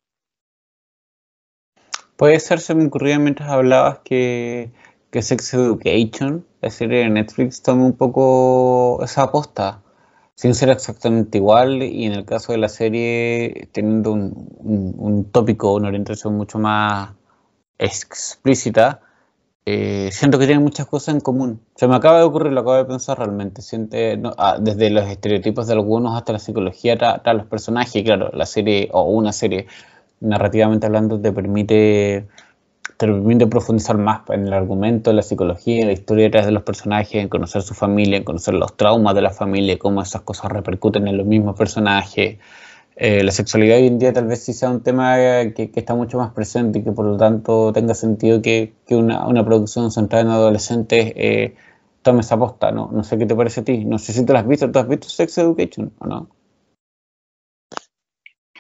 Puede ser, se me ocurría mientras hablabas que, Sex Education, la serie de Netflix, tome un poco esa aposta, sin ser exactamente igual, y en el caso de la serie, teniendo un, un, un tópico, una orientación mucho más explícita, eh, siento que tienen muchas cosas en común. Se me acaba de ocurrir, lo acabo de pensar realmente. Siente, ah, desde los estereotipos de algunos hasta la psicología, hasta los personajes. Claro, la serie o una serie, narrativamente hablando, te permite, te permite profundizar más en el argumento, en la psicología, en la historia detrás de los personajes, en conocer su familia, en conocer los traumas de la familia, cómo esas cosas repercuten en los mismos personajes. Eh, la sexualidad hoy en día tal vez sí sea un tema que, está mucho más presente y que por lo tanto tenga sentido que, una, producción centrada en adolescentes eh, tome esa posta, ¿no? No sé qué te parece a ti. No sé si te lo has visto. ¿Tú has visto Sex Education o no?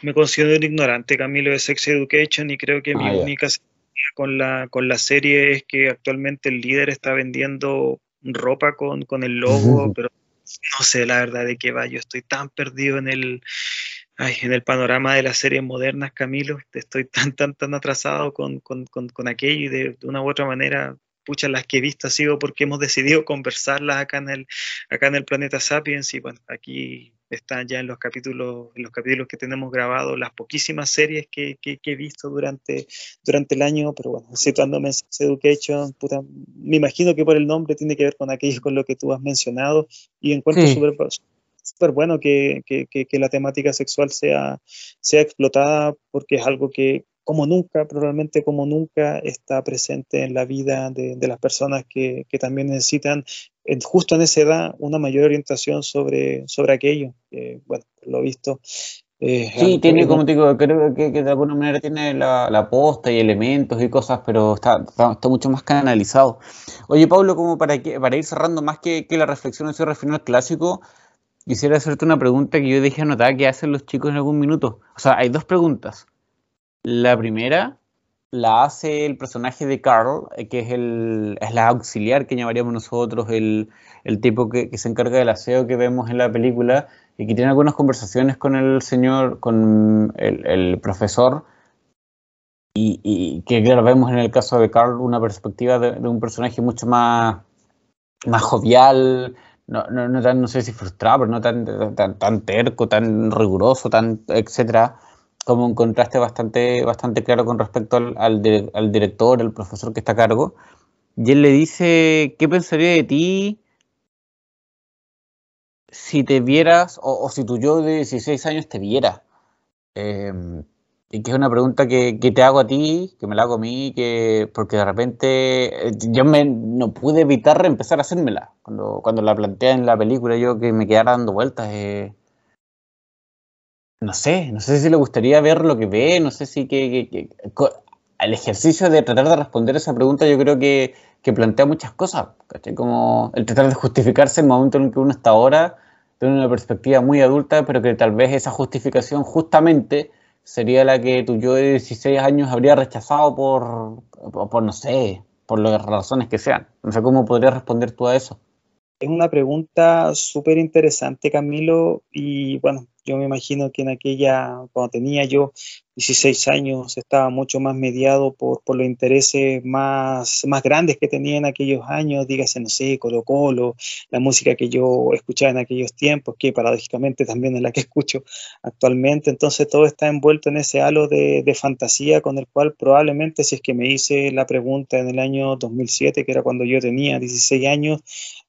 Me considero ignorante, Camilo, de Sex Education y creo que mi ah, única con la, con la serie es que actualmente el líder está vendiendo ropa con, con el logo, pero no sé la verdad de qué va. Yo estoy tan perdido en el Ay, en el panorama de las series modernas, Camilo, estoy tan, tan, tan atrasado con, con, con, aquello y de, una u otra manera, pucha, las que he visto ha sido porque hemos decidido conversarlas acá en el, acá en el planeta Sapiens y bueno, aquí están ya en los capítulos, en los capítulos que tenemos grabados las poquísimas series que, que, he visto durante, durante el año, pero bueno, situándome en Sex Education, puta, me imagino que por el nombre tiene que ver con aquello con lo que tú has mencionado y encuentro súper súper bueno que, que, que, la temática sexual sea, sea explotada porque es algo que como nunca, probablemente como nunca, está presente en la vida de, de las personas que, que, también necesitan, justo en esa edad, una mayor orientación sobre, sobre aquello. bueno, lo visto. Eh, sí, tiene, como te digo, creo que, de alguna manera tiene la, la, posta y elementos y cosas, pero está, está, mucho más canalizado. Oye, Pablo, como para, que, para ir cerrando, más que, que la reflexión se refiere al clásico, Quisiera hacerte una pregunta que yo dejé anotada que hacen los chicos en algún minuto. O sea, hay dos preguntas. La primera la hace el personaje de Carl, eh, que es, el, es la auxiliar que llamaríamos nosotros, el, el tipo que, se encarga del aseo que vemos en la película y que tiene algunas conversaciones con el señor, con el, profesor, y, y, que claro, vemos en el caso de Carl una perspectiva de, de un personaje mucho más, más jovial, no, no, no, tan, no sé si frustrado, pero no tan, tan, terco, tan riguroso, tan etcétera como un contraste bastante, bastante claro con respecto al, al, al, director, el profesor que está a cargo. Y él le dice, ¿qué pensaría de ti si te vieras, o, o si tu yo de 16 años te viera? Eh, y que es una pregunta que, que, te hago a ti, que me la hago a mí, que porque de repente eh, yo me, no pude evitar empezar a hacérmela. Cuando, cuando la plantea en la película, yo que me quedara dando vueltas. Eh, no sé, no sé si le gustaría ver lo que ve, no sé si que, que, el ejercicio de tratar de responder esa pregunta yo creo que, que plantea muchas cosas, ¿cachai? Como el tratar de justificarse el momento en el que uno está ahora, tiene una perspectiva muy adulta, pero que tal vez esa justificación justamente sería la que tu yo de 16 años habría rechazado por, por, no sé, por las razones que sean. No sé cómo podrías responder tú a eso. Es una pregunta súper interesante, Camilo, y bueno, yo me imagino que en aquella, cuando tenía yo 16 años, estaba mucho más mediado por, por los intereses más, más grandes que tenía en aquellos años, dígase, no sé, Colo Colo, la música que yo escuchaba en aquellos tiempos, que paradójicamente también es la que escucho actualmente. Entonces todo está envuelto en ese halo de, fantasía con el cual probablemente, si es que me hice la pregunta en el año 2007, que era cuando yo tenía 16 años,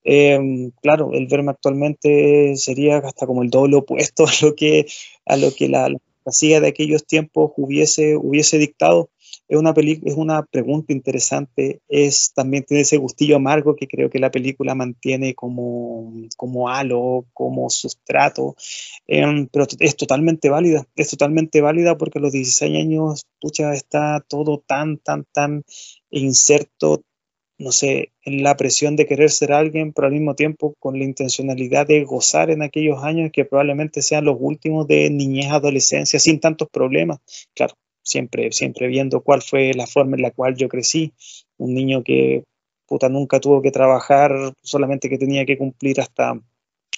eh, claro, el verme actualmente sería hasta como el doble opuesto lo que, a lo que la, la fantasía de aquellos tiempos hubiese, hubiese dictado. Es una, es una pregunta interesante, es, también tiene ese gustillo amargo que creo que la película mantiene como, como halo, como sustrato, eh, pero es totalmente válida, es totalmente válida porque a los 16 años, pucha, está todo tan, tan, tan inserto, no sé, en la presión de querer ser alguien, pero al mismo tiempo con la intencionalidad de gozar en aquellos años que probablemente sean los últimos de niñez, adolescencia, sin tantos problemas. Claro, siempre, siempre viendo cuál fue la forma en la cual yo crecí. Un niño que puta nunca tuvo que trabajar, solamente que tenía que cumplir hasta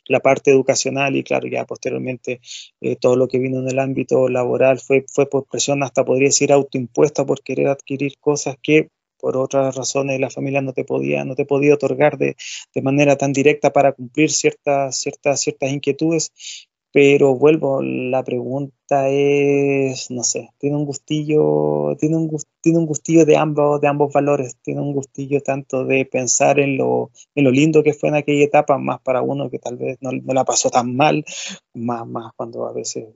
la parte educacional y claro, ya posteriormente eh, todo lo que vino en el ámbito laboral fue, fue por presión, hasta podría decir autoimpuesta por querer adquirir cosas que por otras razones la familia no te podía, no te podía otorgar de, de manera tan directa para cumplir ciertas, ciertas, ciertas inquietudes. Pero vuelvo, la pregunta es, no sé, tiene un gustillo, tiene un, tiene un gustillo de ambos, de ambos valores, tiene un gustillo tanto de pensar en lo, en lo lindo que fue en aquella etapa, más para uno que tal vez no, no la pasó tan mal, más, más cuando a veces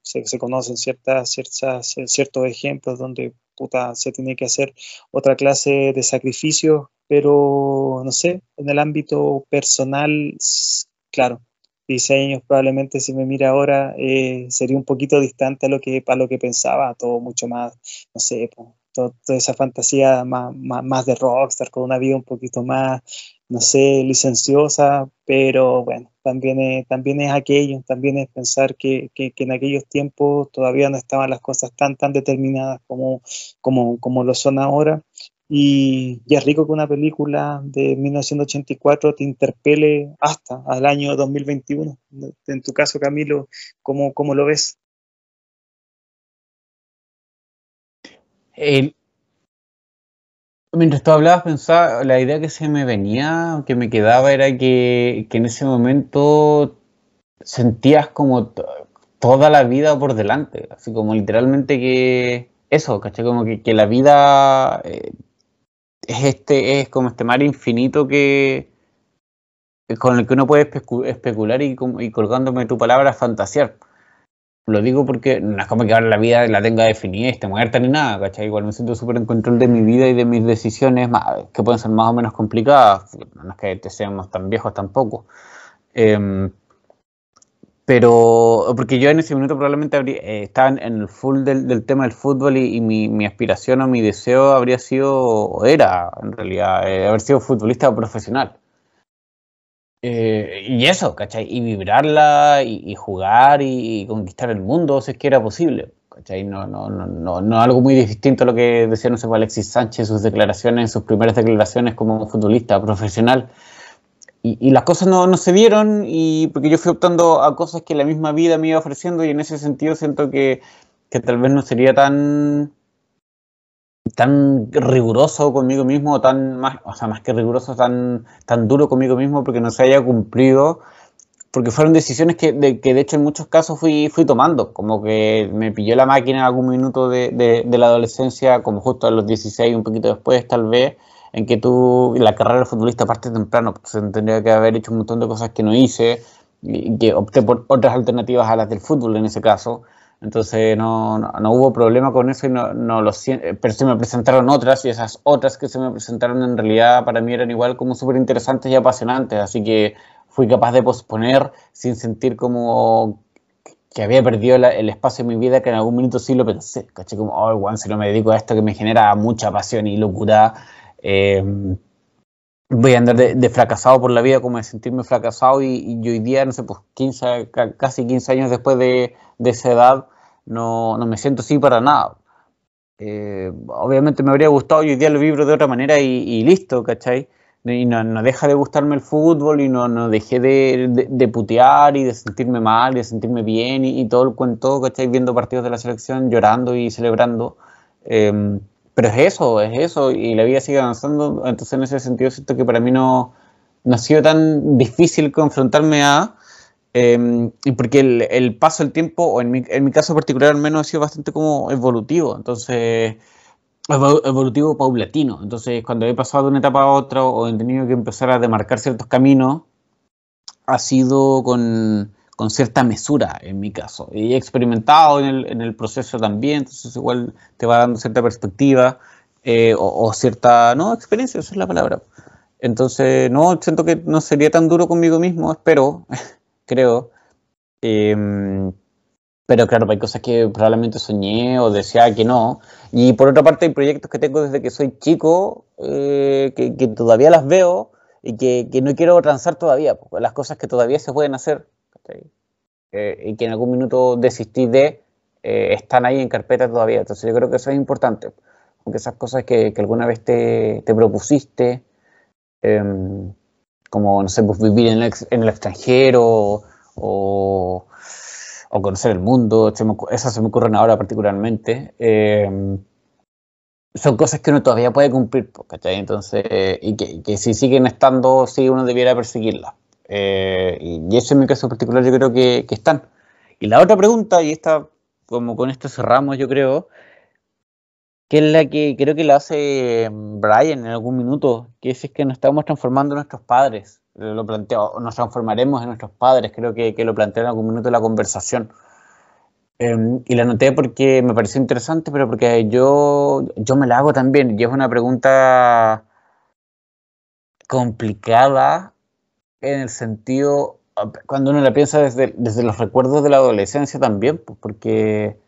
se, se, conocen ciertas, ciertas, ciertos ejemplos donde puta, se tiene que hacer otra clase de sacrificio, pero no sé, en el ámbito personal, claro, 16 años probablemente si me mira ahora eh, sería un poquito distante a lo que, a lo que pensaba, todo mucho más, no sé, todo, toda esa fantasía más, más, más, de rockstar, con una vida un poquito más, no sé, licenciosa, pero bueno, también es, también es aquello, también es pensar que, que, que, en aquellos tiempos todavía no estaban las cosas tan, tan determinadas como, como, como lo son ahora. Y, y, es rico que una película de 1984 te interpele hasta al año 2021. En tu caso, Camilo, ¿cómo, cómo lo ves? El, mientras tú hablabas, pensaba, la idea que se me venía, que me quedaba, era que, que en ese momento sentías como toda la vida por delante, así como literalmente que eso, ¿caché? Como que, la vida eh, es este, es como este mar infinito que con el que uno puede especu especular y, y, colgándome tu palabra fantasear. Lo digo porque no es como que ahora la vida la tenga definida, esté muerta ni nada, ¿cachai? Igual me siento súper en control de mi vida y de mis decisiones, que pueden ser más o menos complicadas, no es que te seamos tan viejos tampoco. Eh, pero, porque yo en ese minuto probablemente habría, eh, estaba en el full del, del, tema del fútbol y, y mi, mi, aspiración o mi deseo habría sido, o era en realidad, eh, haber sido futbolista profesional. Eh, y eso, ¿cachai? Y vibrarla y, y jugar y, y, conquistar el mundo si es que era posible. ¿cachai? No, no, no, no, algo muy distinto a lo que decía, no sé, Alexis Sánchez, sus declaraciones, sus primeras declaraciones como futbolista profesional. Y, las cosas no, no, se dieron y porque yo fui optando a cosas que la misma vida me iba ofreciendo y en ese sentido siento que, que tal vez no sería tan tan riguroso conmigo mismo, tan más, o sea, más que riguroso, tan, tan duro conmigo mismo porque no se haya cumplido, porque fueron decisiones que de, que de hecho en muchos casos fui, fui tomando, como que me pilló la máquina en algún minuto de, de, la adolescencia, como justo a los 16, un poquito después tal vez, en que tú, la carrera de futbolista parte temprano, se tendría que haber hecho un montón de cosas que no hice, y que opté por otras alternativas a las del fútbol en ese caso, entonces no, no, hubo problema con eso y no, no lo pero se me presentaron otras y esas otras que se me presentaron en realidad para mí eran igual como súper interesantes y apasionantes, así que fui capaz de posponer sin sentir como que había perdido el espacio en mi vida que en algún minuto sí lo pensé, caché como, oh, igual si no me dedico a esto que me genera mucha pasión y locura, eh, voy a andar de, fracasado por la vida, como de sentirme fracasado y, hoy día, no sé, pues 15, casi 15 años después de, esa edad, no, no, me siento así para nada. Eh, obviamente me habría gustado y hoy día lo vibro de otra manera y, listo, ¿cachai? Y no, no, deja de gustarme el fútbol y no, no dejé de, de, putear y de sentirme mal y de sentirme bien y, todo el cuento, ¿cachai? Viendo partidos de la selección, llorando y celebrando. Eh, pero es eso, es eso, y la vida sigue avanzando, entonces en ese sentido siento que para mí no, no ha sido tan difícil confrontarme a, eh, porque el, el, paso del tiempo, o en mi, en mi caso particular al menos, ha sido bastante como evolutivo, entonces evolutivo paulatino. Entonces, cuando he pasado de una etapa a otra o he tenido que empezar a demarcar ciertos caminos, ha sido con, con cierta mesura en mi caso. Y he experimentado en el, en el proceso también, entonces igual te va dando cierta perspectiva eh, o, cierta, no, experiencia, esa es la palabra. Entonces, no, siento que no sería tan duro conmigo mismo, espero, creo. Em, pero claro, hay cosas que probablemente soñé o deseaba que no. Y por otra parte, hay proyectos que tengo desde que soy chico, eh, que, que, todavía las veo y que, que no quiero transar todavía, las cosas que todavía se pueden hacer eh, y que en algún minuto desistí de, eh, están ahí en carpeta todavía. Entonces yo creo que eso es importante, aunque esas cosas que, alguna vez te, propusiste, em, como, no sé, pues vivir en el, extranjero o, conocer el mundo, esas se me ocurren ahora particularmente. Em, son cosas que uno todavía puede cumplir, Entonces, y que, que, si siguen estando, sí uno debiera perseguirlas. Eh, y eso en mi caso particular yo creo que, están. Y la otra pregunta, y esta, como con esto cerramos yo creo, que es la que creo que la hace Brian en algún minuto, que es, que nos estamos transformando en nuestros padres. Lo planteo, nos transformaremos en nuestros padres, creo que, que lo planteé en algún minuto la conversación. Em, y la noté porque me pareció interesante, pero porque yo, yo me la hago también. Y es una pregunta complicada en el sentido, cuando uno la piensa desde, desde los recuerdos de la adolescencia también, pues porque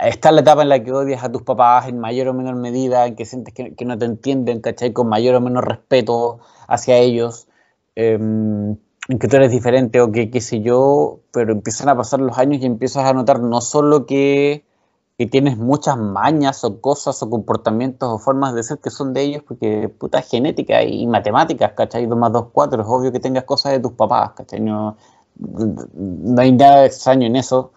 está la etapa en la que odias a tus papás en mayor o menor medida, en que sientes que, no te entienden, ¿cachai? Con mayor o menor respeto hacia ellos, em, en que tú eres diferente o que qué sé yo, pero empiezan a pasar los años y empiezas a notar no solo que que tienes muchas mañas o cosas o comportamientos o formas de ser que son de ellos, porque puta genética y matemáticas, ¿cachai? 2 más 2, 4, es obvio que tengas cosas de tus papás, ¿cachai? No, hay nada extraño en eso.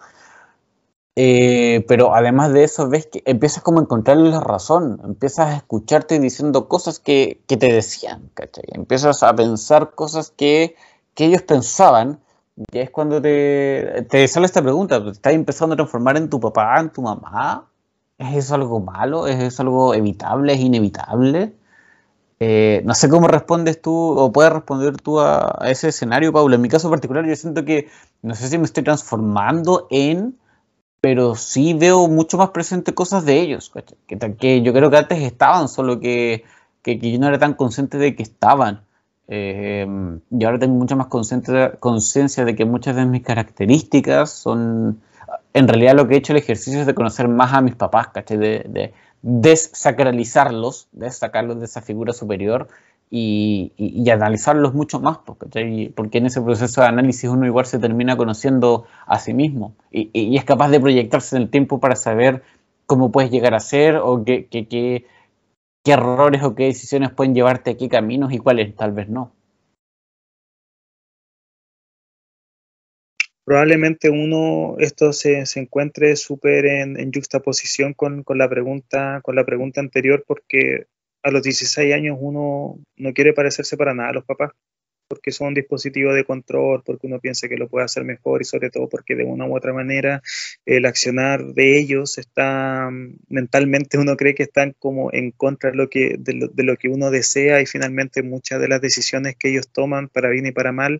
Eh, pero además de eso, ves que empiezas como a encontrarle la razón, empiezas a escucharte diciendo cosas que, que te decían, ¿cachai? Empiezas a pensar cosas que, que ellos pensaban y es cuando te, te sale esta pregunta, ¿estás empezando a transformar en tu papá, en tu mamá? ¿Es eso algo malo? ¿Es eso algo evitable? ¿Es inevitable? Eh, no sé cómo respondes tú o puedes responder tú a, ese escenario, Paula. En mi caso particular, yo siento que no sé si me estoy transformando en, pero sí veo mucho más presente cosas de ellos, que, que yo creo que antes estaban, solo que, que, yo no era tan consciente de que estaban. Eh, y ahora tengo mucha más conciencia de que muchas de mis características son, en realidad lo que he hecho el ejercicio es de conocer más a mis papás. De, de desacralizarlos, de sacarlos de esa figura superior y, analizarlos mucho más, porque en ese proceso de análisis uno igual se termina conociendo a sí mismo y, es capaz de proyectarse en el tiempo para saber cómo puedes llegar a ser o qué, qué, qué, qué errores o qué decisiones pueden llevarte a qué caminos y cuáles tal vez no. probablemente uno esto se, se encuentre súper en, en, juxtaposición con, con, la pregunta, con la pregunta anterior, porque a los 16 años uno no quiere parecerse para nada a los papás, porque son un dispositivo de control, porque uno piensa que lo puede hacer mejor y sobre todo porque de una u otra manera el accionar de ellos está mentalmente uno cree que están como en contra de lo que, de lo, de lo que uno desea y finalmente muchas de las decisiones que ellos toman para bien y para mal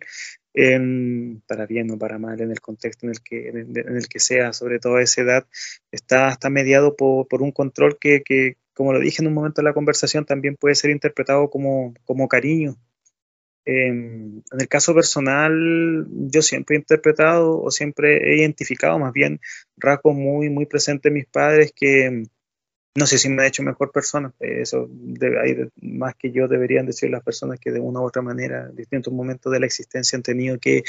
para bien o para mal en el contexto en el que, en el que sea, sobre todo a esa edad, está, está mediado por, por un control que, que, como lo dije en un momento de la conversación, también puede ser interpretado como, como cariño. En el caso personal, yo siempre he interpretado o siempre he identificado más bien rasgos muy, muy presentes en mis padres que, no sé si me ha hecho mejor persona, eso hay más que yo deberían decir las personas que de una u otra manera, en distintos momentos de la existencia han tenido que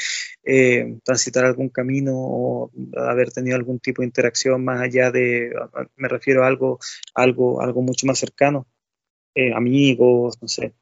eh, transitar algún camino o haber tenido algún tipo de interacción más allá de, me refiero a algo, algo, algo mucho más cercano, eh, amigos, no sé,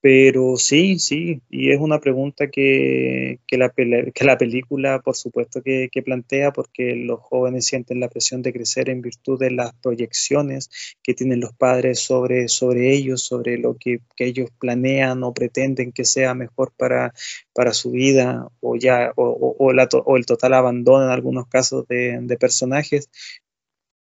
pero sí, sí, y es una pregunta que, que, la, que la, película, por supuesto, que, plantea, porque los jóvenes sienten la presión de crecer en virtud de las proyecciones que tienen los padres sobre, sobre ellos, sobre lo que, ellos planean o pretenden que sea mejor para, para su vida, o ya, o, o, la, o el total abandono en algunos casos de, de personajes,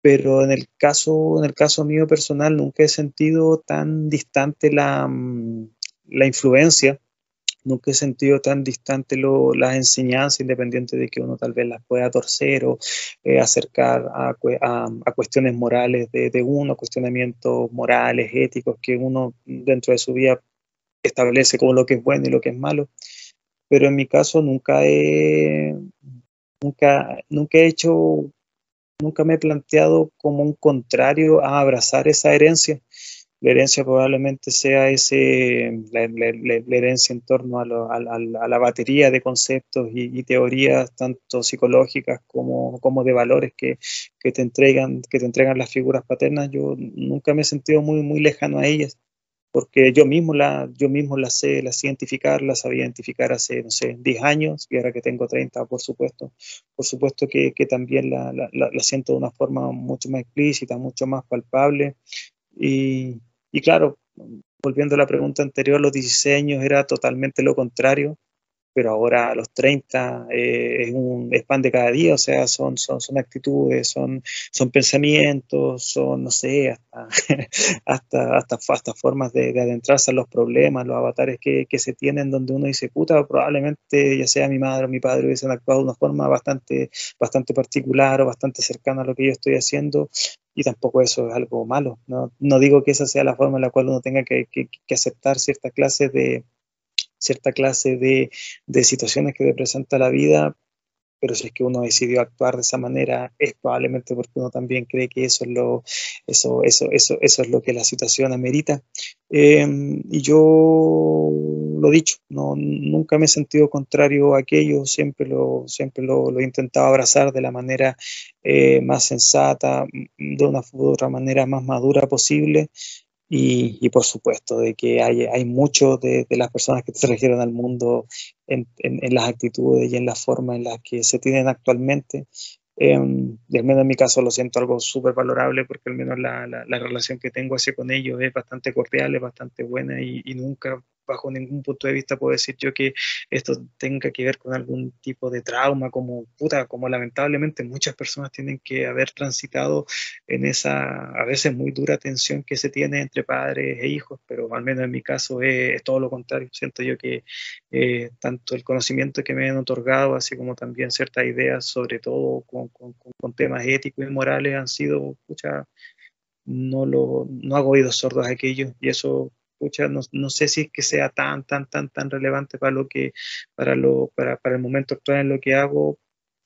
pero en el caso, en el caso mío personal nunca he sentido tan distante la, mm, la influencia. Nunca he sentido tan distante lo, las enseñanzas, independiente de que uno tal vez las pueda torcer o eh, acercar a, cuestiones morales de, de, uno, cuestionamientos morales, éticos, que uno dentro de su vida establece como lo que es bueno y lo que es malo. Pero en mi caso nunca he, nunca, nunca he hecho, nunca me he planteado como un contrario a abrazar esa herencia la herencia probablemente sea ese, la, herencia en torno a, la batería de conceptos y, teorías tanto psicológicas como, de valores que, te entregan, que te entregan las figuras paternas. Yo nunca me he sentido muy, muy lejano a ellas, porque yo mismo, la, yo mismo las sé, las identificar, las sabía identificar hace, no sé, 10 años, y ahora que tengo 30, por supuesto, por supuesto que, también la, la, la siento de una forma mucho más explícita, mucho más palpable. Y, y claro, volviendo a la pregunta anterior, los 16 años era totalmente lo contrario, pero ahora a los 30 eh, es un es pan de cada día, o sea, son, son, son actitudes, son, son pensamientos, son, no sé, hasta, hasta, hasta, hasta formas de, de, adentrarse a los problemas, los avatares que, que, se tienen donde uno dice, puta, probablemente ya sea mi madre o mi padre hubiesen actuado de una forma bastante, bastante particular o bastante cercana a lo que yo estoy haciendo, y tampoco eso es algo malo. No, no digo que esa sea la forma en la cual uno tenga que, que, que aceptar cierta clase de cierta clase de, de, situaciones que te presenta la vida, pero si es que uno decidió actuar de esa manera es probablemente porque uno también cree que eso es lo, eso, eso, eso, eso es lo que la situación amerita. Eh, y yo lo dicho, no, nunca me he sentido contrario a aquello, siempre lo, siempre lo, lo he intentado abrazar de la manera eh, más sensata, de una u otra manera más madura posible. Y, por supuesto de que hay, hay mucho de, las personas que trajeron al mundo en, las actitudes y en la forma en las que se tienen actualmente. Eh, al menos en mi caso lo siento algo súper valorable porque al menos la, la, la, relación que tengo hacia con ellos es bastante cordial, es bastante buena y nunca bajo ningún punto de vista puedo decir yo que esto tenga que ver con algún tipo de trauma, como puta, como lamentablemente muchas personas tienen que haber transitado en esa a veces muy dura tensión que se tiene entre padres e hijos, pero al menos en mi caso es, es todo lo contrario. Siento yo que eh, tanto el conocimiento que me han otorgado, así como también ciertas ideas, sobre todo con, temas éticos y morales, han sido, pucha, no, lo, no hago oídos sordos a aquello y eso pucha, no, no, sé si es que sea tan, tan, tan, tan relevante para lo que, para lo, para, para el momento actual en lo que hago,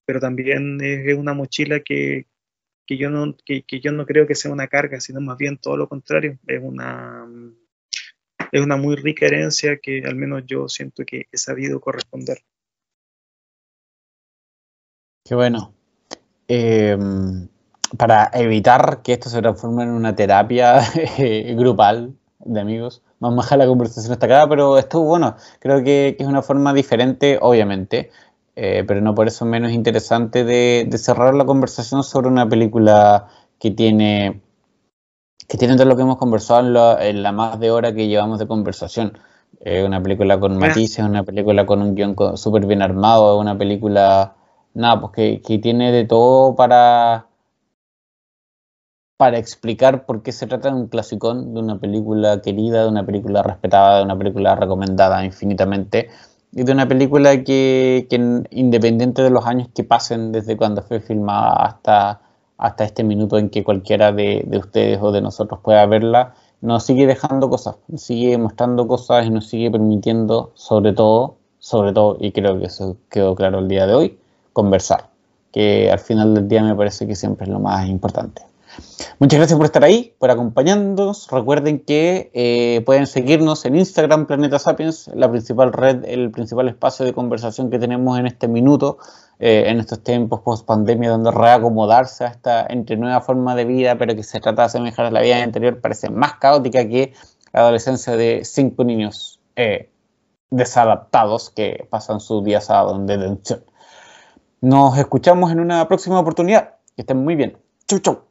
pero también es una mochila que, que yo no, que, que, yo no creo que sea una carga, sino más bien todo lo contrario, es una es una muy rica herencia que al menos yo siento que he sabido corresponder. Qué bueno. Em, para evitar que esto se transforme en una terapia grupal de amigos, vamos a dejar la conversación hasta acá, pero esto, bueno, creo que, es una forma diferente, obviamente, eh, pero no por eso menos interesante de, cerrar la conversación sobre una película que tiene que tiene todo lo que hemos conversado en la, más de hora que llevamos de conversación. Eh, una película con matices, una película con un guion súper bien armado, una película, nada, pues que, que, tiene de todo para, para explicar por qué se trata de un clasicón, de una película querida, de una película respetada, de una película recomendada infinitamente y de una película que, independiente de los años que pasen desde cuando fue filmada hasta, hasta este minuto en que cualquiera de, ustedes o de nosotros pueda verla, nos sigue dejando cosas, nos sigue mostrando cosas y nos sigue permitiendo, sobre todo, sobre todo, y creo que eso quedó claro el día de hoy, conversar, que al final del día me parece que siempre es lo más importante. Muchas gracias por estar ahí, por acompañándonos. Recuerden que eh, pueden seguirnos en Instagram, Planeta Sapiens, la principal red, el principal espacio de conversación que tenemos en este minuto, eh, en estos tiempos post pandemia, donde reacomodarse a esta entre nueva forma de vida, pero que se trata de asemejar a la vida anterior, parece más caótica que la adolescencia de cinco niños eh, desadaptados que pasan sus días en detención. Nos escuchamos en una próxima oportunidad. Que estén muy bien. Chau, chau.